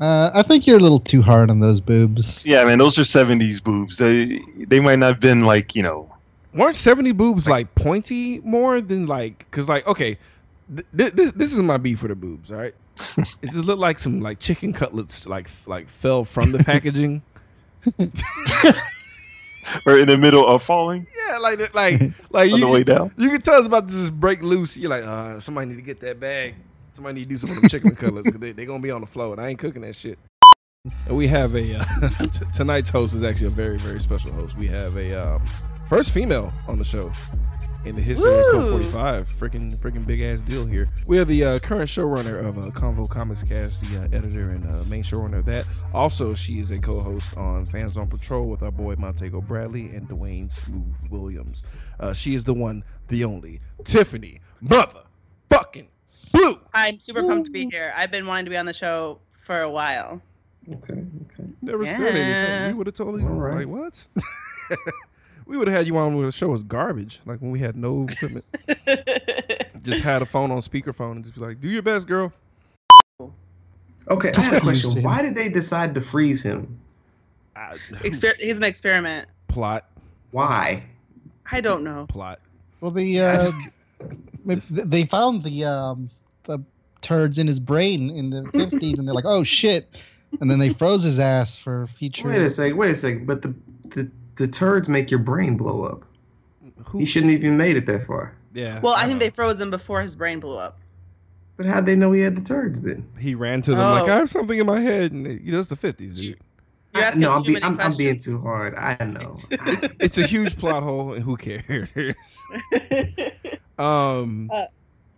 Uh, I think you're a little too hard on those boobs. Yeah, man, those are '70s boobs. They they might not have been like you know. Weren't '70 boobs like, like pointy more than like? Cause like okay, th- th- this this is my beef for the boobs. All right, it just looked like some like chicken cutlets like like fell from the packaging. or in the middle of falling. Yeah, like like like On you, the way down. You can tell it's about to just break loose. You're like, uh, somebody need to get that bag. Somebody need to do some of them chicken cutlets because they they gonna be on the floor, and I ain't cooking that shit. And we have a uh, t- tonight's host is actually a very very special host. We have a um, first female on the show in the history of Cult 45. Freaking freaking big ass deal here. We have the uh, current showrunner of uh, Convo Comics Cast, the uh, editor and uh, main showrunner of that. Also, she is a co-host on Fans on Patrol with our boy Montego Bradley and Dwayne Smooth Williams. Uh, she is the one, the only Tiffany Mother fucking Blue. I'm super pumped to be here. I've been wanting to be on the show for a while. Okay, okay. Never said anything. You would have told you All right. like what? we would have had you on when the show was garbage, like when we had no equipment. just had a phone on speakerphone and just be like, "Do your best, girl." Okay, I had a question. Why did they decide to freeze him? Exper- he's an experiment. Plot, Why? I don't know. plot. Well, the uh, just they found the um, the turds in his brain in the fifties, and they're like, "Oh shit!" And then they froze his ass for future. Wait a second. Wait a second. But the the, the turds make your brain blow up. He shouldn't even made it that far. Yeah. Well, I think they froze him before his brain blew up. But how'd they know he had the turds then? He ran to them like Oh. I have something in my head, and you know it's the fifties, dude. You're asking no, I'm, be, I'm, I'm being too hard. I know. It's a huge plot hole, and who cares? um,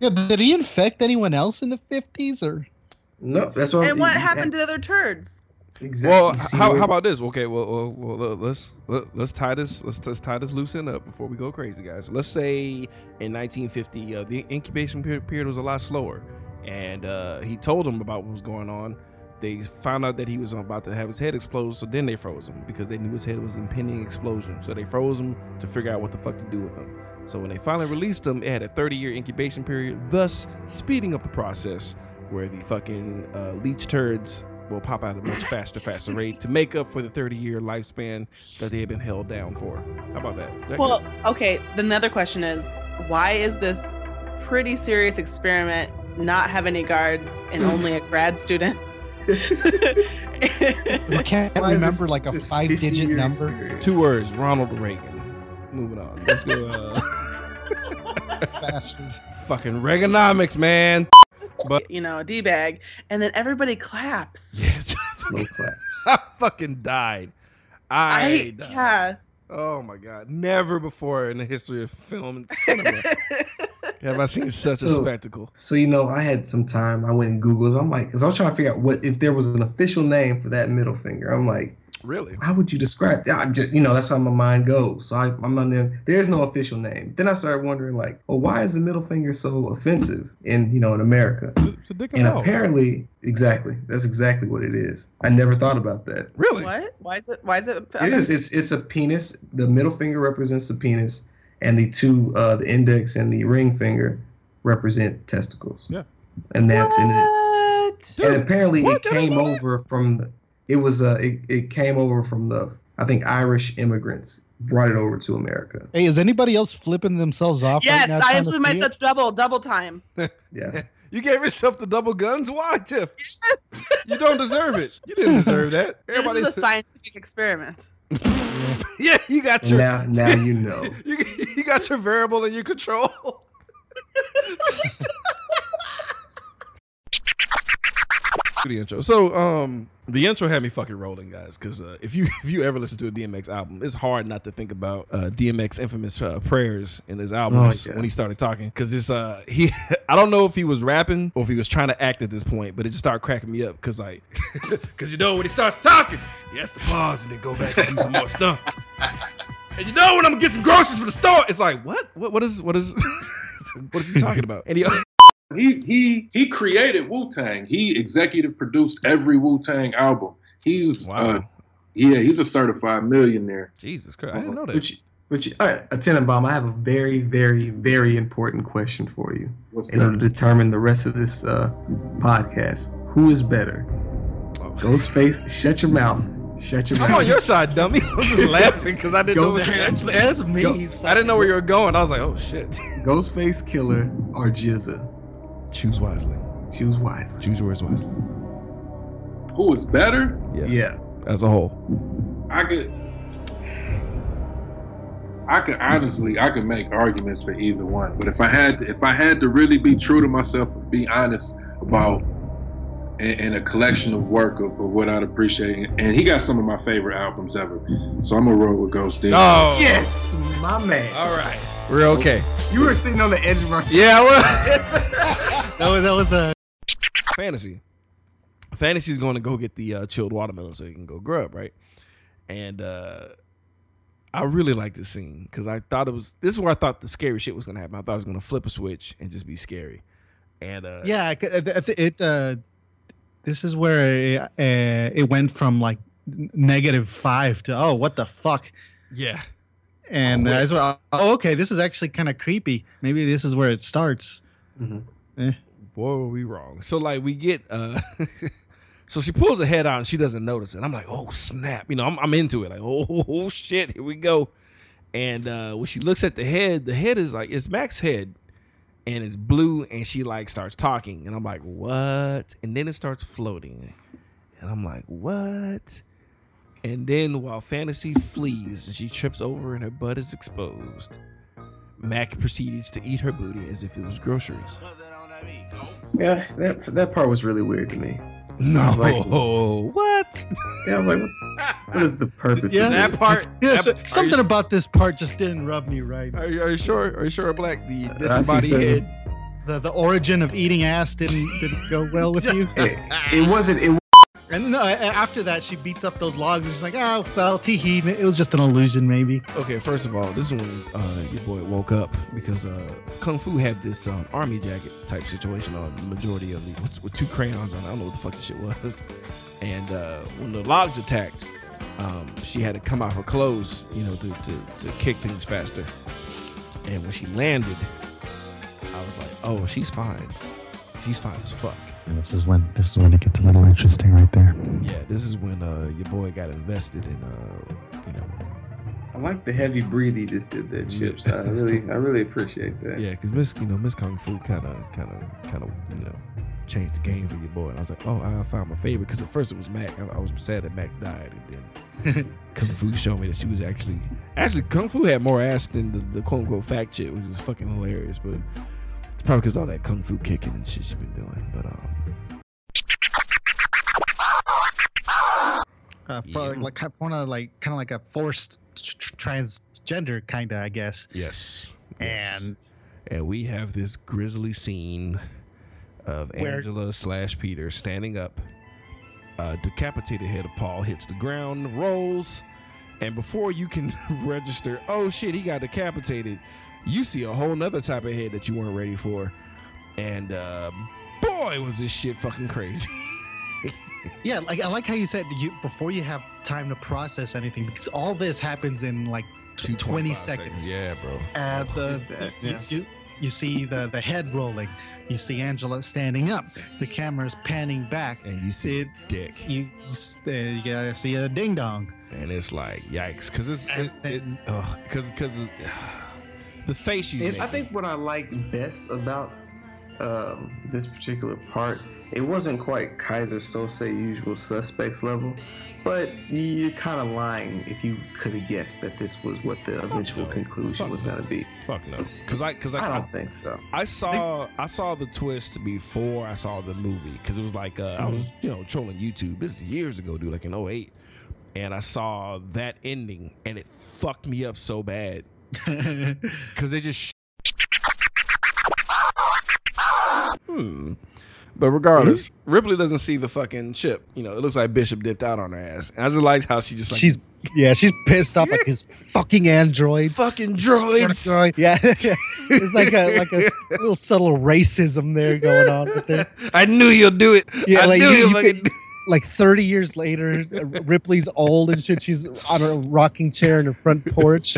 yeah, did he infect anyone else in the fifties or? No, that's what. And what happened to the other turds? Well, how, how about this? Okay, well, well, well let's let, let's tie this let's, let's tie this loose end up before we go crazy, guys. Let's say in 1950, uh, the incubation period, period was a lot slower, and uh, he told them about what was going on. They found out that he was about to have his head explode, so then they froze him because they knew his head was impending explosion. So they froze him to figure out what the fuck to do with him. So when they finally released him, it had a 30-year incubation period, thus speeding up the process where the fucking uh, leech turds will pop out at a much faster, faster rate to make up for the 30-year lifespan that they had been held down for. How about that? That Well, good? okay. Then the other question is, why is this pretty serious experiment not have any guards and only a grad student? I can't Why remember this- like a five-digit number. experience? two words: Ronald Reagan. Moving on. Let's go. Uh, Bastard. fucking Reaganomics, man. But you know, d bag, and then everybody claps. Slow clap. I fucking died. I, I died. yeah. Oh my god! Never before in the history of film and cinema have I seen such a So- spectacle. So you know, I had some time. I went and googled. I'm like, because I was trying to figure out what if there was an official name for that middle finger. I'm like, Really? how would you describe that? I'm just, you know, that's how my mind goes. So I, I'm on there. There's no official name. Then I started wondering, like, well, why is the middle finger so offensive in, you know, in America? It's a dick and And balls. apparently, exactly, that's exactly what it is. I never thought about that. Really? What? Why is it? Why is it? It is. It's it's a penis. The middle finger represents the penis, and the two, uh, the index and the ring finger, represent testicles. Yeah. And that's in it. What? And apparently, What? it came over from the. It was uh, it, it came over from the I think Irish immigrants brought it over to America. Hey, is anybody else flipping themselves off Yes, right now? I trying to flew see it? double, double time. Yeah. You gave yourself the double guns. Why, Tiff? you don't deserve it. You didn't deserve that. This Everybody. is a scientific experiment. yeah, you got your. Now now you know. You, you got your variable in your control. the intro. So, um, the intro had me fucking rolling, guys. Because uh, if you if you ever listen to a DMX album, it's hard not to think about uh, DMX infamous uh, prayers in his albums Oh, when he started talking. Because this, uh, he, I don't know if he was rapping or if he was trying to act at this point, but it just started cracking me up. Because like, because you know when he starts talking, he has to pause and then go back and do some more stuff. And you know when I'm gonna get some groceries for the store, it's like, what? What? What is? What is? what is he talking about? And he, He he he created Wu Tang. He executive produced every Wu Tang album. He's uh, yeah, he's a certified millionaire. Jesus Christ, I didn't know that. Which, which, all right, Attendant Bomb, I have a very, very, very important question for you What's in that? order to determine the rest of this uh, podcast. Who is better? Ghostface, shut your mouth. Shut your I'm mouth. on your side, dummy. I was just laughing because I didn't know. Ghost- Where That's, that's me. Go- I didn't know where you were going. I was like, oh shit. Ghostface Killah or GZA? Choose wisely. Choose wisely. Choose your words wisely. Who is better? Yes. Yeah. As a whole. I could I could honestly I could make arguments for either one. But if I had if I had to really be true to myself be honest about in, in a collection of work of, of what I'd appreciate, and he got some of my favorite albums ever. So I'm gonna roll with Ghost Demon. Oh. Yes, my man. All right. We're okay. You were sitting on the edge of my seat. Yeah, well. That was that was a fantasy. Fantasy's going to go get the uh, chilled watermelon so he can go grub, right? And uh, I really like this scene because I thought it was. This is where I thought the scary shit was going to happen. I thought it was going to flip a switch and just be scary. And uh, yeah. I c- I th- It uh, this is where it, uh, it went from like negative five to oh what the fuck, yeah, and uh, it's, oh okay this is actually kind of creepy. Maybe this is where it starts. Eh. boy, were we wrong. So like we get uh so she pulls her head out and she doesn't notice it. I'm like, oh snap. You know, I'm I'm into it. Like, oh, oh shit, here we go. And uh when she looks at the head, the head is like it's Mac's head. and it's blue, and she like starts talking, and I'm like, what? And then it starts floating, and I'm like, what? And then while fantasy flees and she trips over and her butt is exposed, Mac proceeds to eat her booty as if it was groceries. Yeah, that that part was really weird to me. No, I like, what? Yeah, I was like, what, what is the purpose Yeah, of that this? part. Yeah, so- something you- about this part just didn't rub me right. Are you, are you sure? Are you sure, Black? The disembodied says- head. The the origin of eating ass didn't didn't go well with you. It, it wasn't. It And no, after that, she beats up those logs and she's like, "Oh, well, tee hee, it was just an illusion, maybe." Okay, first of all, this is when uh, your boy woke up because uh, Kung Fu had this um, army jacket type situation on the majority of the with, with two crayons on. it. I don't know what the fuck this shit was. And uh, when the logs attacked, um, she had to come out her clothes, you know, to, to, to kick things faster. And when she landed, I was like, oh, she's fine. She's fine as fuck. And this is when this is when it gets a little interesting right there. Yeah, this is when uh, your boy got invested in, uh, you know, I like the heavy breathe he just did there, Chips. I really, I really appreciate that. Yeah, because Miss, you know, Miss Kung Fu kind of, kind of, kind of, you know, changed the game for your boy. And I was like, oh, I found my favorite. Because at first it was Mac. I, I was sad that Mac died, and then Kung Fu showed me that she was actually, actually, Kung Fu had more ass than the, the quote unquote fact shit, which is fucking hilarious. But it's probably because all that Kung Fu kicking and shit she's been doing. But um, Uh, for, like kind of like kind of like a forced tr- tr- transgender kind of, I guess. Yes. And and we have this grisly scene of Where- Angela slash Peter standing up. Uh, decapitated head of Paul hits the ground, rolls, and before you can register, oh shit, he got decapitated. You see a whole nother type of head that you weren't ready for, and uh, boy, was this shit fucking crazy. Yeah, like I like how you said you before you have time to process anything because all this happens in like 20 2.5 seconds. Yeah, bro. Uh, the, that, you, you, you see the, the head rolling. You see Angela standing up. The camera's panning back. And you see it, dick. You, you, uh, you gotta see a ding dong. And it's like yikes, because it's it, it, because because the face she's And I think what I like best about um, this particular part, it wasn't quite Keyser Söze usual suspects level, but you're kind of lying if you could have guessed that this was what the eventual conclusion was going to be. Fuck no, because I because I, I don't think so. I saw I saw the twist before I saw the movie because it was like uh, I was you know trolling YouTube. This is years ago, dude, like in 08. and I saw that ending and it fucked me up so bad because they just. Sh- hmm. But regardless, Ripley doesn't see the fucking chip. You know, it looks like Bishop dipped out on her ass. And I just liked how she just like she's yeah, she's pissed off like his fucking android. Fucking droids. Yeah, it's like a like a s- little subtle racism there going on with there. I knew you'll do it. Yeah, I like knew you, you'll you could, like 30 years later, uh, Ripley's old and shit. She's on a rocking chair in her front porch,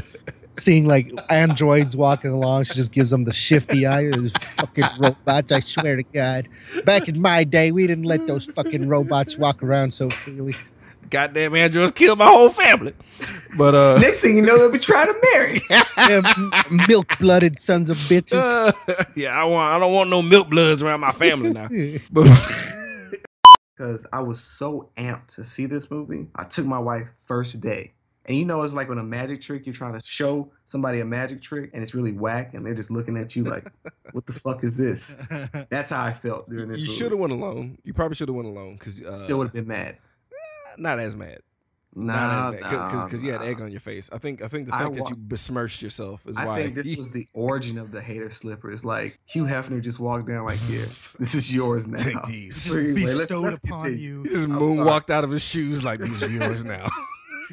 seeing like androids walking along. She just gives them the shifty eye. Those fucking robots. I swear to God, back in my day, we didn't let those fucking robots walk around so freely. goddamn androids killed my whole family. But uh, Next thing you know, they'll be trying to marry. milk blooded sons of bitches. Uh, yeah, I want. I don't want no milk bloods around my family now. But because I was so amped to see this movie. I took my wife first day. And you know, it's like when a magic trick, you're trying to show somebody a magic trick and it's really whack and they're just looking at you like, what the fuck is this? That's how I felt during this you should have went alone. You probably should have went alone because uh, Still would have been mad. not as mad. Nah, because nah, you had egg on your face. I think I think the fact wa- that you besmirched yourself is I why think this was the origin of the hater slippers. Like Hugh Hefner just walked down like, here, this is yours now. Take these. Anyway, Bestowed let's upon continue. you. He just moonwalked out of his shoes like these are yours now.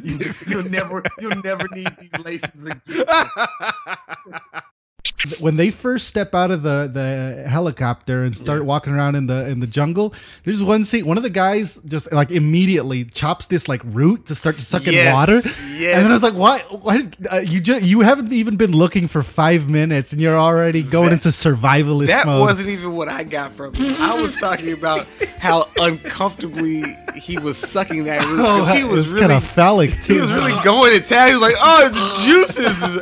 You, you'll never, you'll never need these laces again. when they first step out of the the helicopter and start walking around in the in the jungle there's one scene one of the guys just like immediately chops this like root to start sucking Yes, water yes. and then i was like why why did, uh, you just you haven't even been looking for five minutes and you're already going into survivalist That mode wasn't even what I got from it. I was talking about how uncomfortably he was sucking that root because he Oh, was really kind of phallic too he was really going to town. He was like, "Oh, the juices!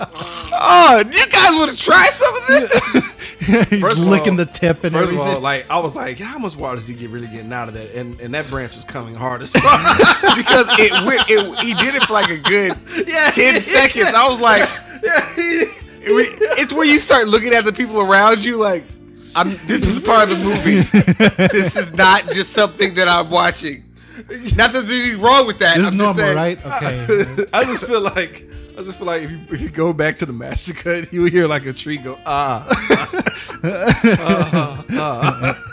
Oh, you guys would have to try some of this?" He's First licking all- the tip and first of all, like I was like, how much water is he get really getting out of that? And and that branch was coming hard as fuck because it, went, it he did it for like a good Yeah. ten seconds. I was like, it- it's where you start looking at the people around you like. I'm, this is part of the movie. this is not just something that I'm watching. Not that there's anything wrong with that. This I'm just normal, saying, right? Okay. I just feel like I just feel like if you if you go back to the master cut, you hear like a tree go ah. ah, ah.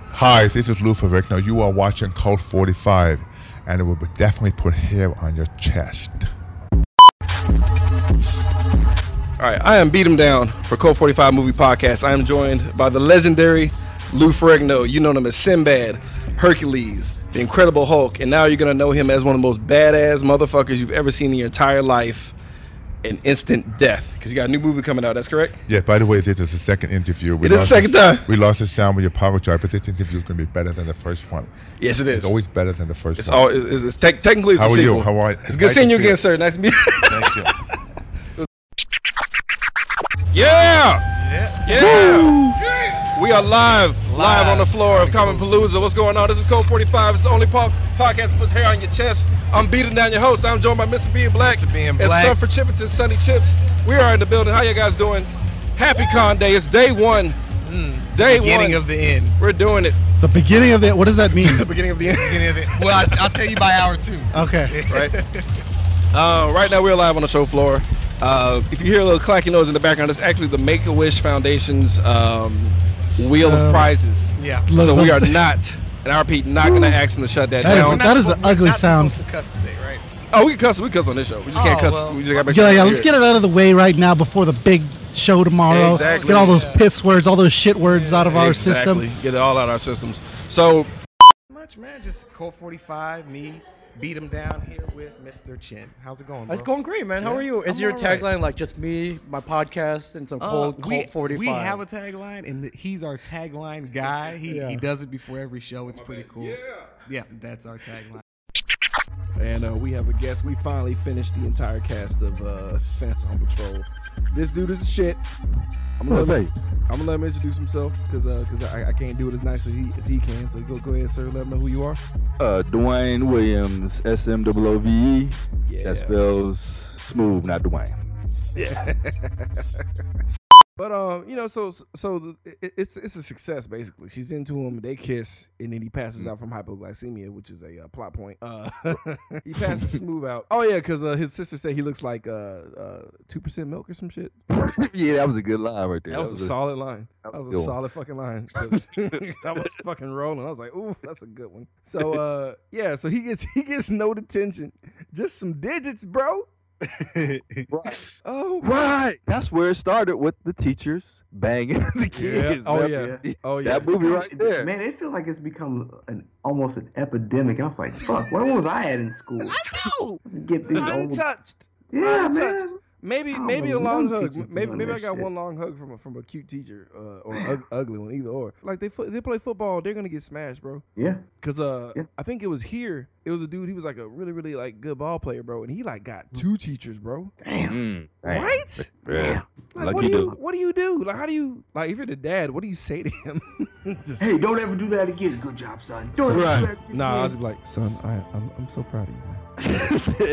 Hi, this is Lou Ferrigno. You are watching Cult 45, and it will definitely put hair on your chest. All right, I am Beat 'em Down for Cult 45 Movie Podcast. I am joined by the legendary Lou Ferrigno. You know him as Sinbad, Hercules, the Incredible Hulk, and now you're gonna know him as one of the most badass motherfuckers you've ever seen in your entire life. In instant death, because you got a new movie coming out. That's correct. Yes, by the way, this is the second interview. We It is the lost second the- time. We lost the sound. We apologize, but this interview is going to be better than the first one. Yes, it is. It's always better than the first It's one. all. It's, it's tec- technically it's How a are sequel. you? How are It's good seeing you again, sir. Nice to meet you. Thank you. Yeah! Yeah! We are live, live, on the floor of Comicpalooza. What's going on? This is Cult 45. It's the only po- podcast that puts hair on your chest. I'm beating down your host. I'm joined by Mr. Being Black. Mr. Being Black. And Son for Chipperton, Sunny Chips. We are in the building. How you guys doing? Happy Con Day. It's day one. day Mm, beginning one. of the end. We're doing it. the beginning of it. What does that mean? the beginning of the end. Beginning of it. Well, I, I'll tell you by hour two. Okay. right. Uh, right now we're live on the show floor. Uh, if you hear a little clacking noise in the background, it's actually the Make a Wish Foundation's um, wheel Um, of prizes. Yeah. So we are not, and I repeat, not going to ask them to shut that, That is- down. that is an ugly sound. To cuss today, right? oh, we can cuss. We cuss on this show. We just can't Oh, cuss. well. we just got to make Yeah, yeah, let's get it out of the way right now before the big show tomorrow. Exactly. Get all those piss words, all those shit words out of our Exactly. system. Get it all out of our systems. So Much man, just Cult 45. Me beat him down here with Mr. Chin. How's it going? Bro? It's going great, man. How Yeah? are you? Is I'm your all right. tagline like just me, my podcast, and some Uh, cold we, 45? we have a tagline, and he's our tagline guy. He, Yeah. he does it before every show. It's pretty cool. Yeah, Yeah, that's our tagline. And uh, we have a guest. We finally finished the entire cast of uh, Phantom Patrol. This dude is shit. I'm gonna, let him, I'm gonna let him introduce himself because because I, I can't do it as nice as he as he can. So go go ahead, sir. Let him know who you are. Uh, Dwayne Williams, S M O O V E. Yeah. That spells smooth, not Dwayne. Yeah. but um, you know, so so the, it, it's it's a success basically. She's into him. They kiss, and then he passes out from hypoglycemia, which is a uh, plot point. Uh, he passes smooth out. Oh yeah, because uh, his sister said he looks like uh two percent milk or some shit. yeah, that was a good line right there. That was a solid line. That that was was a a one. solid fucking line. I was fucking rolling. I was like, ooh, that's a good one. So uh yeah, so he gets he gets no detention. Just some digits, bro. Right. Oh Right. That's where it started with the teachers banging the kids. Oh, man. yeah. Oh, yeah. That movie right there. Man, it feels like it's become an almost an epidemic. And I was like, fuck, where was I at in school? I know. Get these old. Yeah, Untouched. man. Maybe I maybe a long hug. Maybe maybe I got shit. one long hug from a from a cute teacher uh, or ug- ugly one, either or. Like they fo- they play football, they're gonna get smashed, bro. Yeah. Cause uh, I think it was here. It was a dude. He was like a really really like good ball player, bro, and he like got two teachers, bro. Mm, damn. Right? Yeah. Like, Like what you do you do. what do you do? Like how do you like if you're the dad? What do you say to him? Just- Hey, don't ever do that again. Good job, son. Don't ever do that Right. again. Nah, I was just like, son, I, I'm, I'm so proud of you,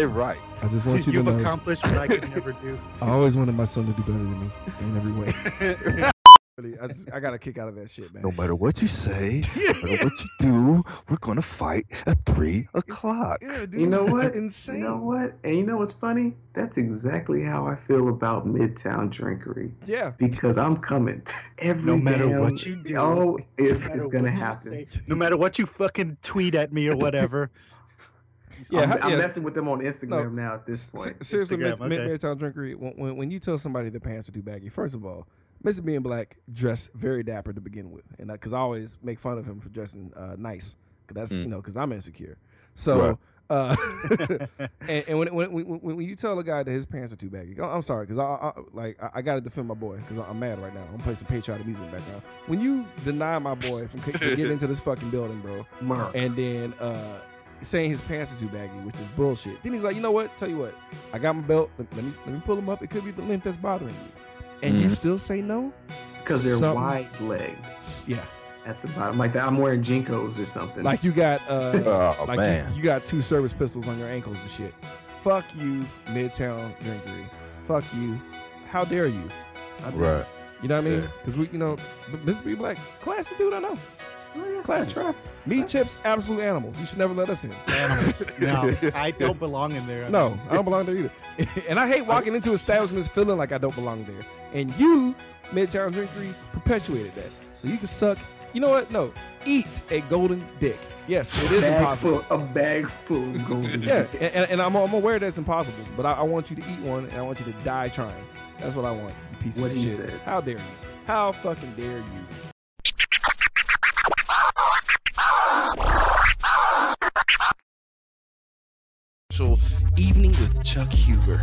man. right. I just want you You've to know. accomplished what I could never do. I always wanted my son to do better than me in every way. Really, I, just, I got a kick out of that shit, man. No matter what you say, no matter what you do, we're gonna fight at three o'clock. Yeah, dude, You know what? Insane. You know what? And you know what's funny? That's exactly how I feel about Midtown Drinkery. Yeah. Because I'm coming. Every No matter damn- what you do, Oh, it's, no it's matter gonna happen. say, no matter what you fucking tweet at me or whatever. Yeah, I'm, ha- I'm yeah. messing with them on Instagram now at this point. Seriously, Instagram, mid, okay. Midtown Drinkery, when, when, when you tell somebody their pants are too baggy, first of all, Mr. Being Black dressed very dapper to begin with, and because I always make fun of him for dressing uh, nice, because that's Mm. you know because I'm insecure. So, uh, and, and when, when, when when when you tell a guy that his pants are too baggy, I- I'm sorry because I, I like I, I got to defend my boy because I'm mad right now. I'm playing some patriotic music back now. When you deny my boy from, c- getting into this fucking building, bro, Mark. and then uh, saying his pants are too baggy, which is bullshit. Then he's like, you know what? Tell you what, I got my belt. Let, let me let me pull them up. It could be the length that's bothering you, and you Mhm. still say no Because they're Something- wide legged. Yeah. At the bottom, like that. I'm wearing JNCOs or something. Like you got uh Oh, like man. You, you got two service pistols on your ankles and shit. Fuck you, Midtown Drinkery. Fuck you. How dare you? Dare Right. You know what I mean? Yeah. Because we, you know, Mr. B Black, classy dude, I know. Oh, Class try. Meat chips, absolute animals. You should never let us in. Animals. No, I don't belong in there. No, I don't belong there either. and I hate walking into establishments feeling like I don't belong there. And you, Midtown Drinkery, perpetuated that. So you can suck. You know what? No, eat a golden dick. Yes, it is bag impossible. full, a bag full of golden. Yeah, and, and, and I'm, I'm aware that's impossible, but I, I want you to eat one, and I want you to die trying. That's what I want. You piece What of he shit. said. How dare you? How fucking dare you? Special evening with Chuck Huber.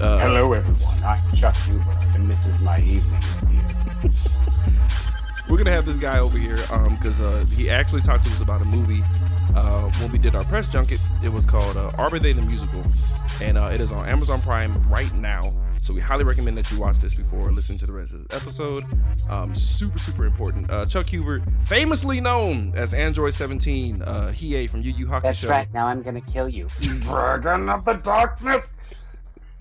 Uh, Hello, everyone. I'm Chuck Huber, and this is my evening with you. We're gonna have this guy over here um because uh, he actually talked to us about a movie uh, when we did our press junket. It was called uh, Arbor Day the Musical, and uh, it is on Amazon Prime right now. So we highly recommend that you watch this before listening to the rest of the episode. Um, super super important. Uh, Chuck Huber, famously known as Android 17, uh, Hiei from Yu Yu Hakusho. That's right. Now I'm gonna kill you. Dragon of the Darkness.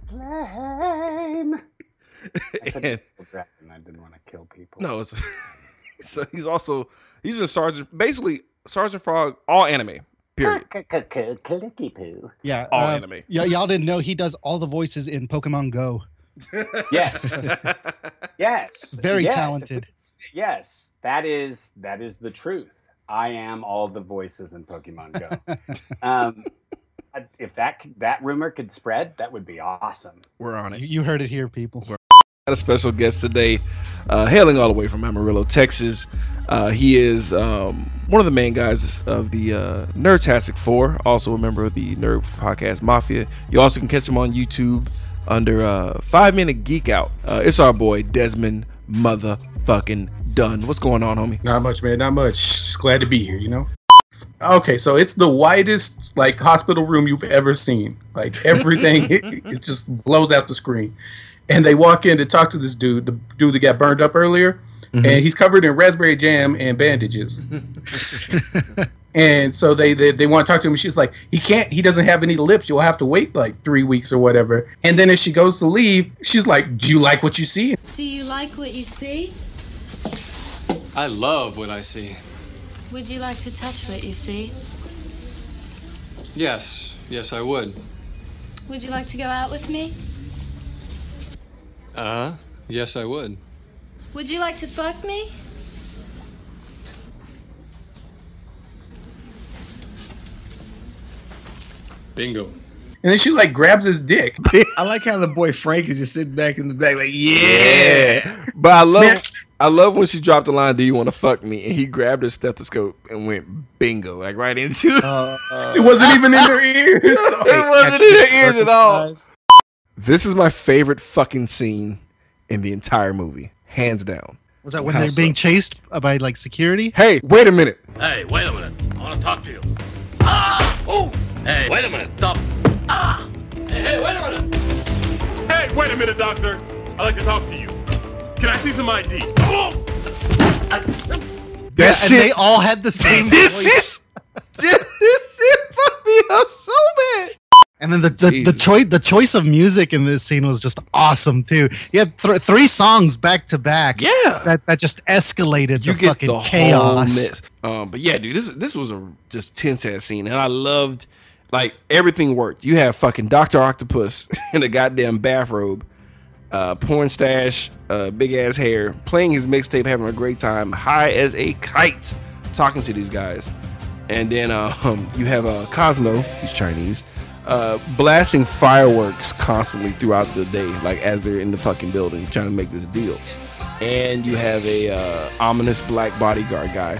Flame. I And- dragon. I didn't want to kill people. No, it's, so he's also he's a sergeant, basically Sergeant Frog, all anime. Period. Clicky poo. Yeah. All uh, anime. y- y'all didn't know he does all the voices in Pokemon Go. Yes. yes. Very Yes. talented. Yes, that is that is the truth. I am all the voices in Pokemon Go. um, if that that rumor could spread, that would be awesome. We're on it. You- You heard it here, people. Got a special guest today, uh, hailing all the way from Amarillo, Texas. Uh, he is um, one of the main guys of the uh, Nerdtastic Four, also a member of the Nerd Podcast Mafia. You also can catch him on YouTube under uh, Five Minute Geek Out. Uh, it's our boy Desmond Motherfucking Dunn. What's going on, homie? Not much, man. Not much. Just glad to be here, you know? Okay, so it's the widest like hospital room you've ever seen. Like everything, it, it just blows out the screen. And they walk in to talk to this dude, the dude that got burned up earlier, Mm-hmm. and he's covered in raspberry jam and bandages. and so they, they they want to talk to him. She's like, he can't. He doesn't have any lips. You'll have to wait like three weeks or whatever. And then as she goes to leave, she's like, "Do you like what you see?" Do you like what you see? I love what I see. Would you like to touch what you see? Yes, yes, I would. Would you like to go out with me? Uh huh. Yes, I would. Would you like to fuck me? Bingo. And then she like grabs his dick. I like how the boy Frank is just sitting back in the back, like, yeah. But I love I love when she dropped the line, "Do you want to fuck me?" and he grabbed her stethoscope and went bingo, like right into. it wasn't even in her ears. it wasn't in her ears at all. This is my favorite fucking scene in the entire movie, hands down. Was that when How they're so? being chased by like security? Hey, wait a minute. Hey, wait a minute. I want to talk to you. Ah! Oh! Hey, wait a minute. Stop. Ah! Hey, hey, wait a minute. Hey, wait a minute, doctor. I'd like to talk to you. Can I see some ID? Oh! That yeah, shit- and they all had the same This voice. this shit fucked me up so bad. And then the the, the choice the choice of music in this scene was just awesome too. You had th- three songs back to back. Yeah, that that just escalated You the get fucking the chaos. Um, but yeah, dude, this this was a just tense ass scene, and I loved like everything worked. You have fucking Doctor Octopus in a goddamn bathrobe, uh, porn stash, uh, big ass hair, playing his mixtape, having a great time, high as a kite, talking to these guys, and then um, you have uh, Cosmo, he's Chinese. Uh, blasting fireworks constantly throughout the day, like as they're in the fucking building trying to make this deal and you have a uh, ominous black bodyguard guy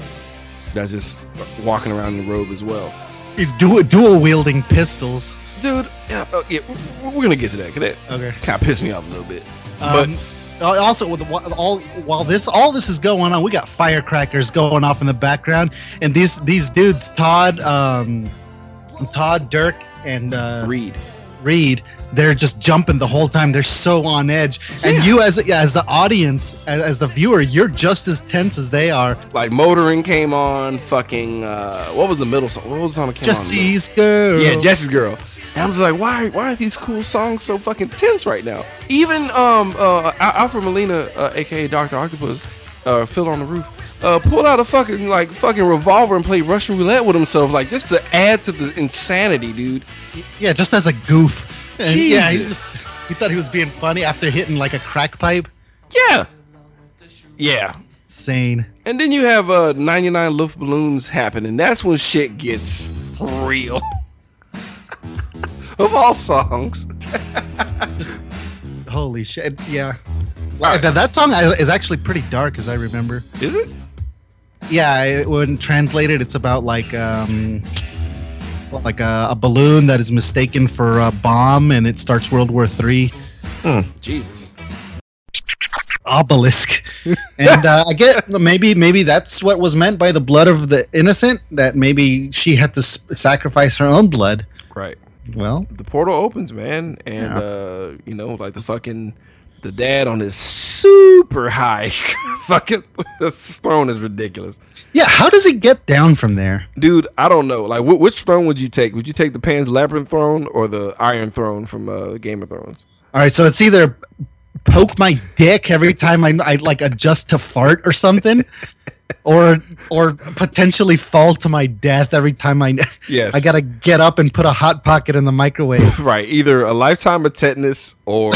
that's just walking around in the robe as well. He's dual dual wielding pistols. Dude, yeah, uh, yeah, we're we're gonna get to that. Cause that Okay. kind of pissed me off a little bit. Um, uh, also, with all while this all this is going on, we got firecrackers going off in the background, and these these dudes, Todd, um, Todd, Dirk, and uh, Reed. Reed, they're just jumping the whole time. They're so on edge, and you as as the audience, as, as the viewer, you're just as tense as they are. Like motoring came on. Fucking uh, what was the middle song? What was the song that came Jesse's girl. Yeah, Jesse's girl. And I'm just like, why? Why are these cool songs so fucking tense right now? Even um uh Al- Alfred Molina, uh, aka Doctor Octopus, uh, Phil on the roof, uh, pulled out a fucking like fucking revolver and played Russian roulette with himself, like just to add to the insanity, dude. Yeah, just as a goof. And yeah, he, just, he thought he was being funny after hitting like a crack pipe. Yeah. Yeah. Insane. And then you have uh 99 Luft balloons happening. That's when shit gets real. of all songs. Holy shit! Yeah, Like, that, that song is actually pretty dark, as I remember. Is it? Yeah, it, when translated, it's about like um, like a, a balloon that is mistaken for a bomb, and it starts World War Three. Jesus. Obelisk, and uh, I get maybe maybe that's what was meant by the blood of the innocent. That maybe she had to s- sacrifice her own blood. Right. Well, The portal opens, man, and Yeah. uh, you know, like the fucking the dad on his super high fucking this throne is ridiculous. yeah. How does he get down from there? Dude, I don't know. Like, wh- which throne would you take? Would you take the Pan's Labyrinth throne or the Iron Throne from uh, Game of Thrones? All right, so it's either poke my dick every time I, I like adjust to fart or something, or or potentially fall to my death every time I Yes. I gotta get up and put a hot pocket in the microwave. right, either a lifetime of tetanus or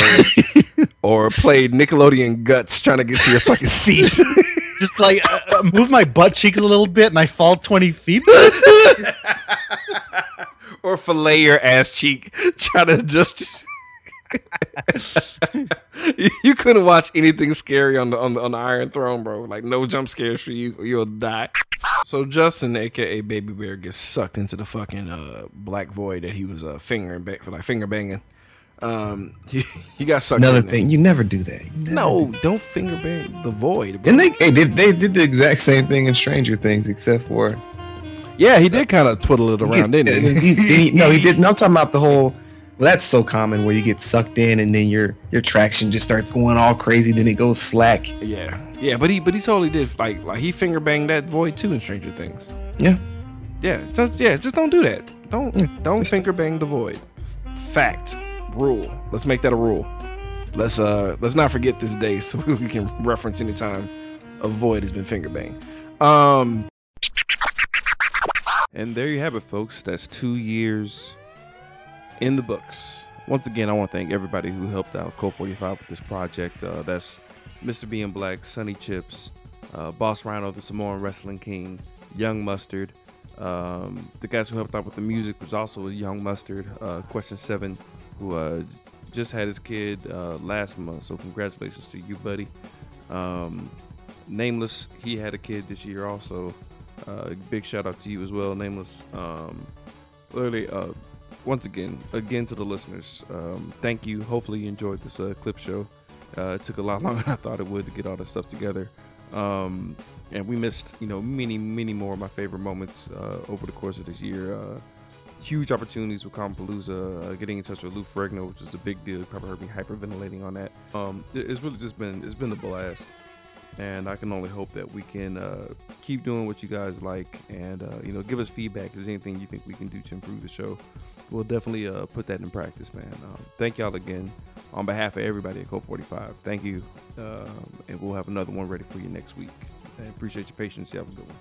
or play Nickelodeon guts trying to get to your fucking seat. Just like uh, uh, move my butt cheeks a little bit and I fall twenty feet. or fillet your ass cheek trying to just you, couldn't watch anything scary on the, on the on the Iron Throne, bro. Like no jump scares for you, you'll die. So Justin, aka Baby Bear, gets sucked into the fucking uh, black void that he was uh, fingering, ba- like finger banging. Um, he, he got sucked. Another in there. thing, you never do that. Never No, don't finger bang the void. bro. And they, hey, did they did the exact same thing in Stranger Things, except for Yeah, he did kind of twiddle it around, didn't he? he, he- no, he didn't. I'm talking about the whole. Well, that's so common where you get sucked in and then your your traction just starts going all crazy. Then it goes slack. Yeah, yeah, but he but he totally did like like he finger banged that void too in Stranger Things. Yeah. Yeah, just yeah, just don't do that. Don't don't finger bang the void. Fact, rule. Let's make that a rule. Let's uh let's not forget this day so we can reference anytime a void has been finger banged. Um And there you have it, folks. That's two years in the books. Once again, I want to thank everybody who helped out Cult 45 with this project. Uh, that's Mr. B and Black, Sunny Chips, uh, Boss Rhino, the Samoan Wrestling King, Young Mustard. Um, the guys who helped out with the music was also Young Mustard, uh, Question 7, who uh, just had his kid uh, last month. So, congratulations to you, buddy. Um, Nameless, he had a kid this year also. Uh, big shout out to you as well, Nameless. Um, literally, uh, once again, again to the listeners, um, thank you. Hopefully, you enjoyed this uh, clip show. Uh, it took a lot longer than I thought it would to get all this stuff together. Um, and we missed, you know, many, many more of my favorite moments uh, over the course of this year. Uh, huge opportunities with Comicpalooza, uh, getting in touch with Lou Ferrigno, which is a big deal. You probably heard me hyperventilating on that. Um, it- it's really just been, it's been a blast and I can only hope that we can uh, keep doing what you guys like, and you know, give us feedback. If there's anything you think we can do to improve the show, we'll definitely uh, put that in practice, man. Um, thank y'all again on behalf of everybody at Cult 45. Thank you, um, and we'll have another one ready for you next week. I appreciate your patience. You have a good one.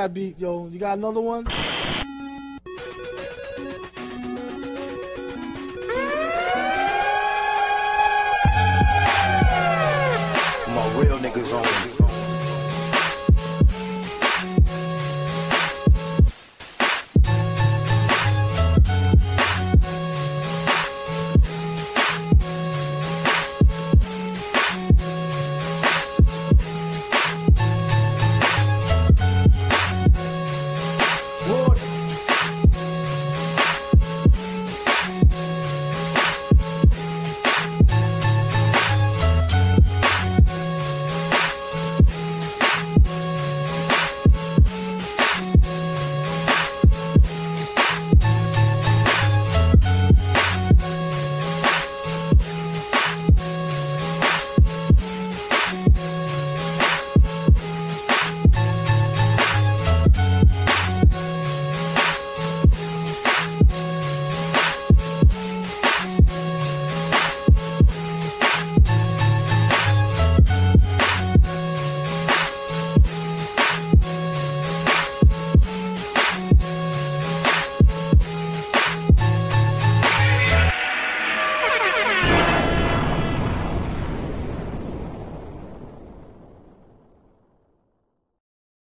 That beat, yo? You got another one?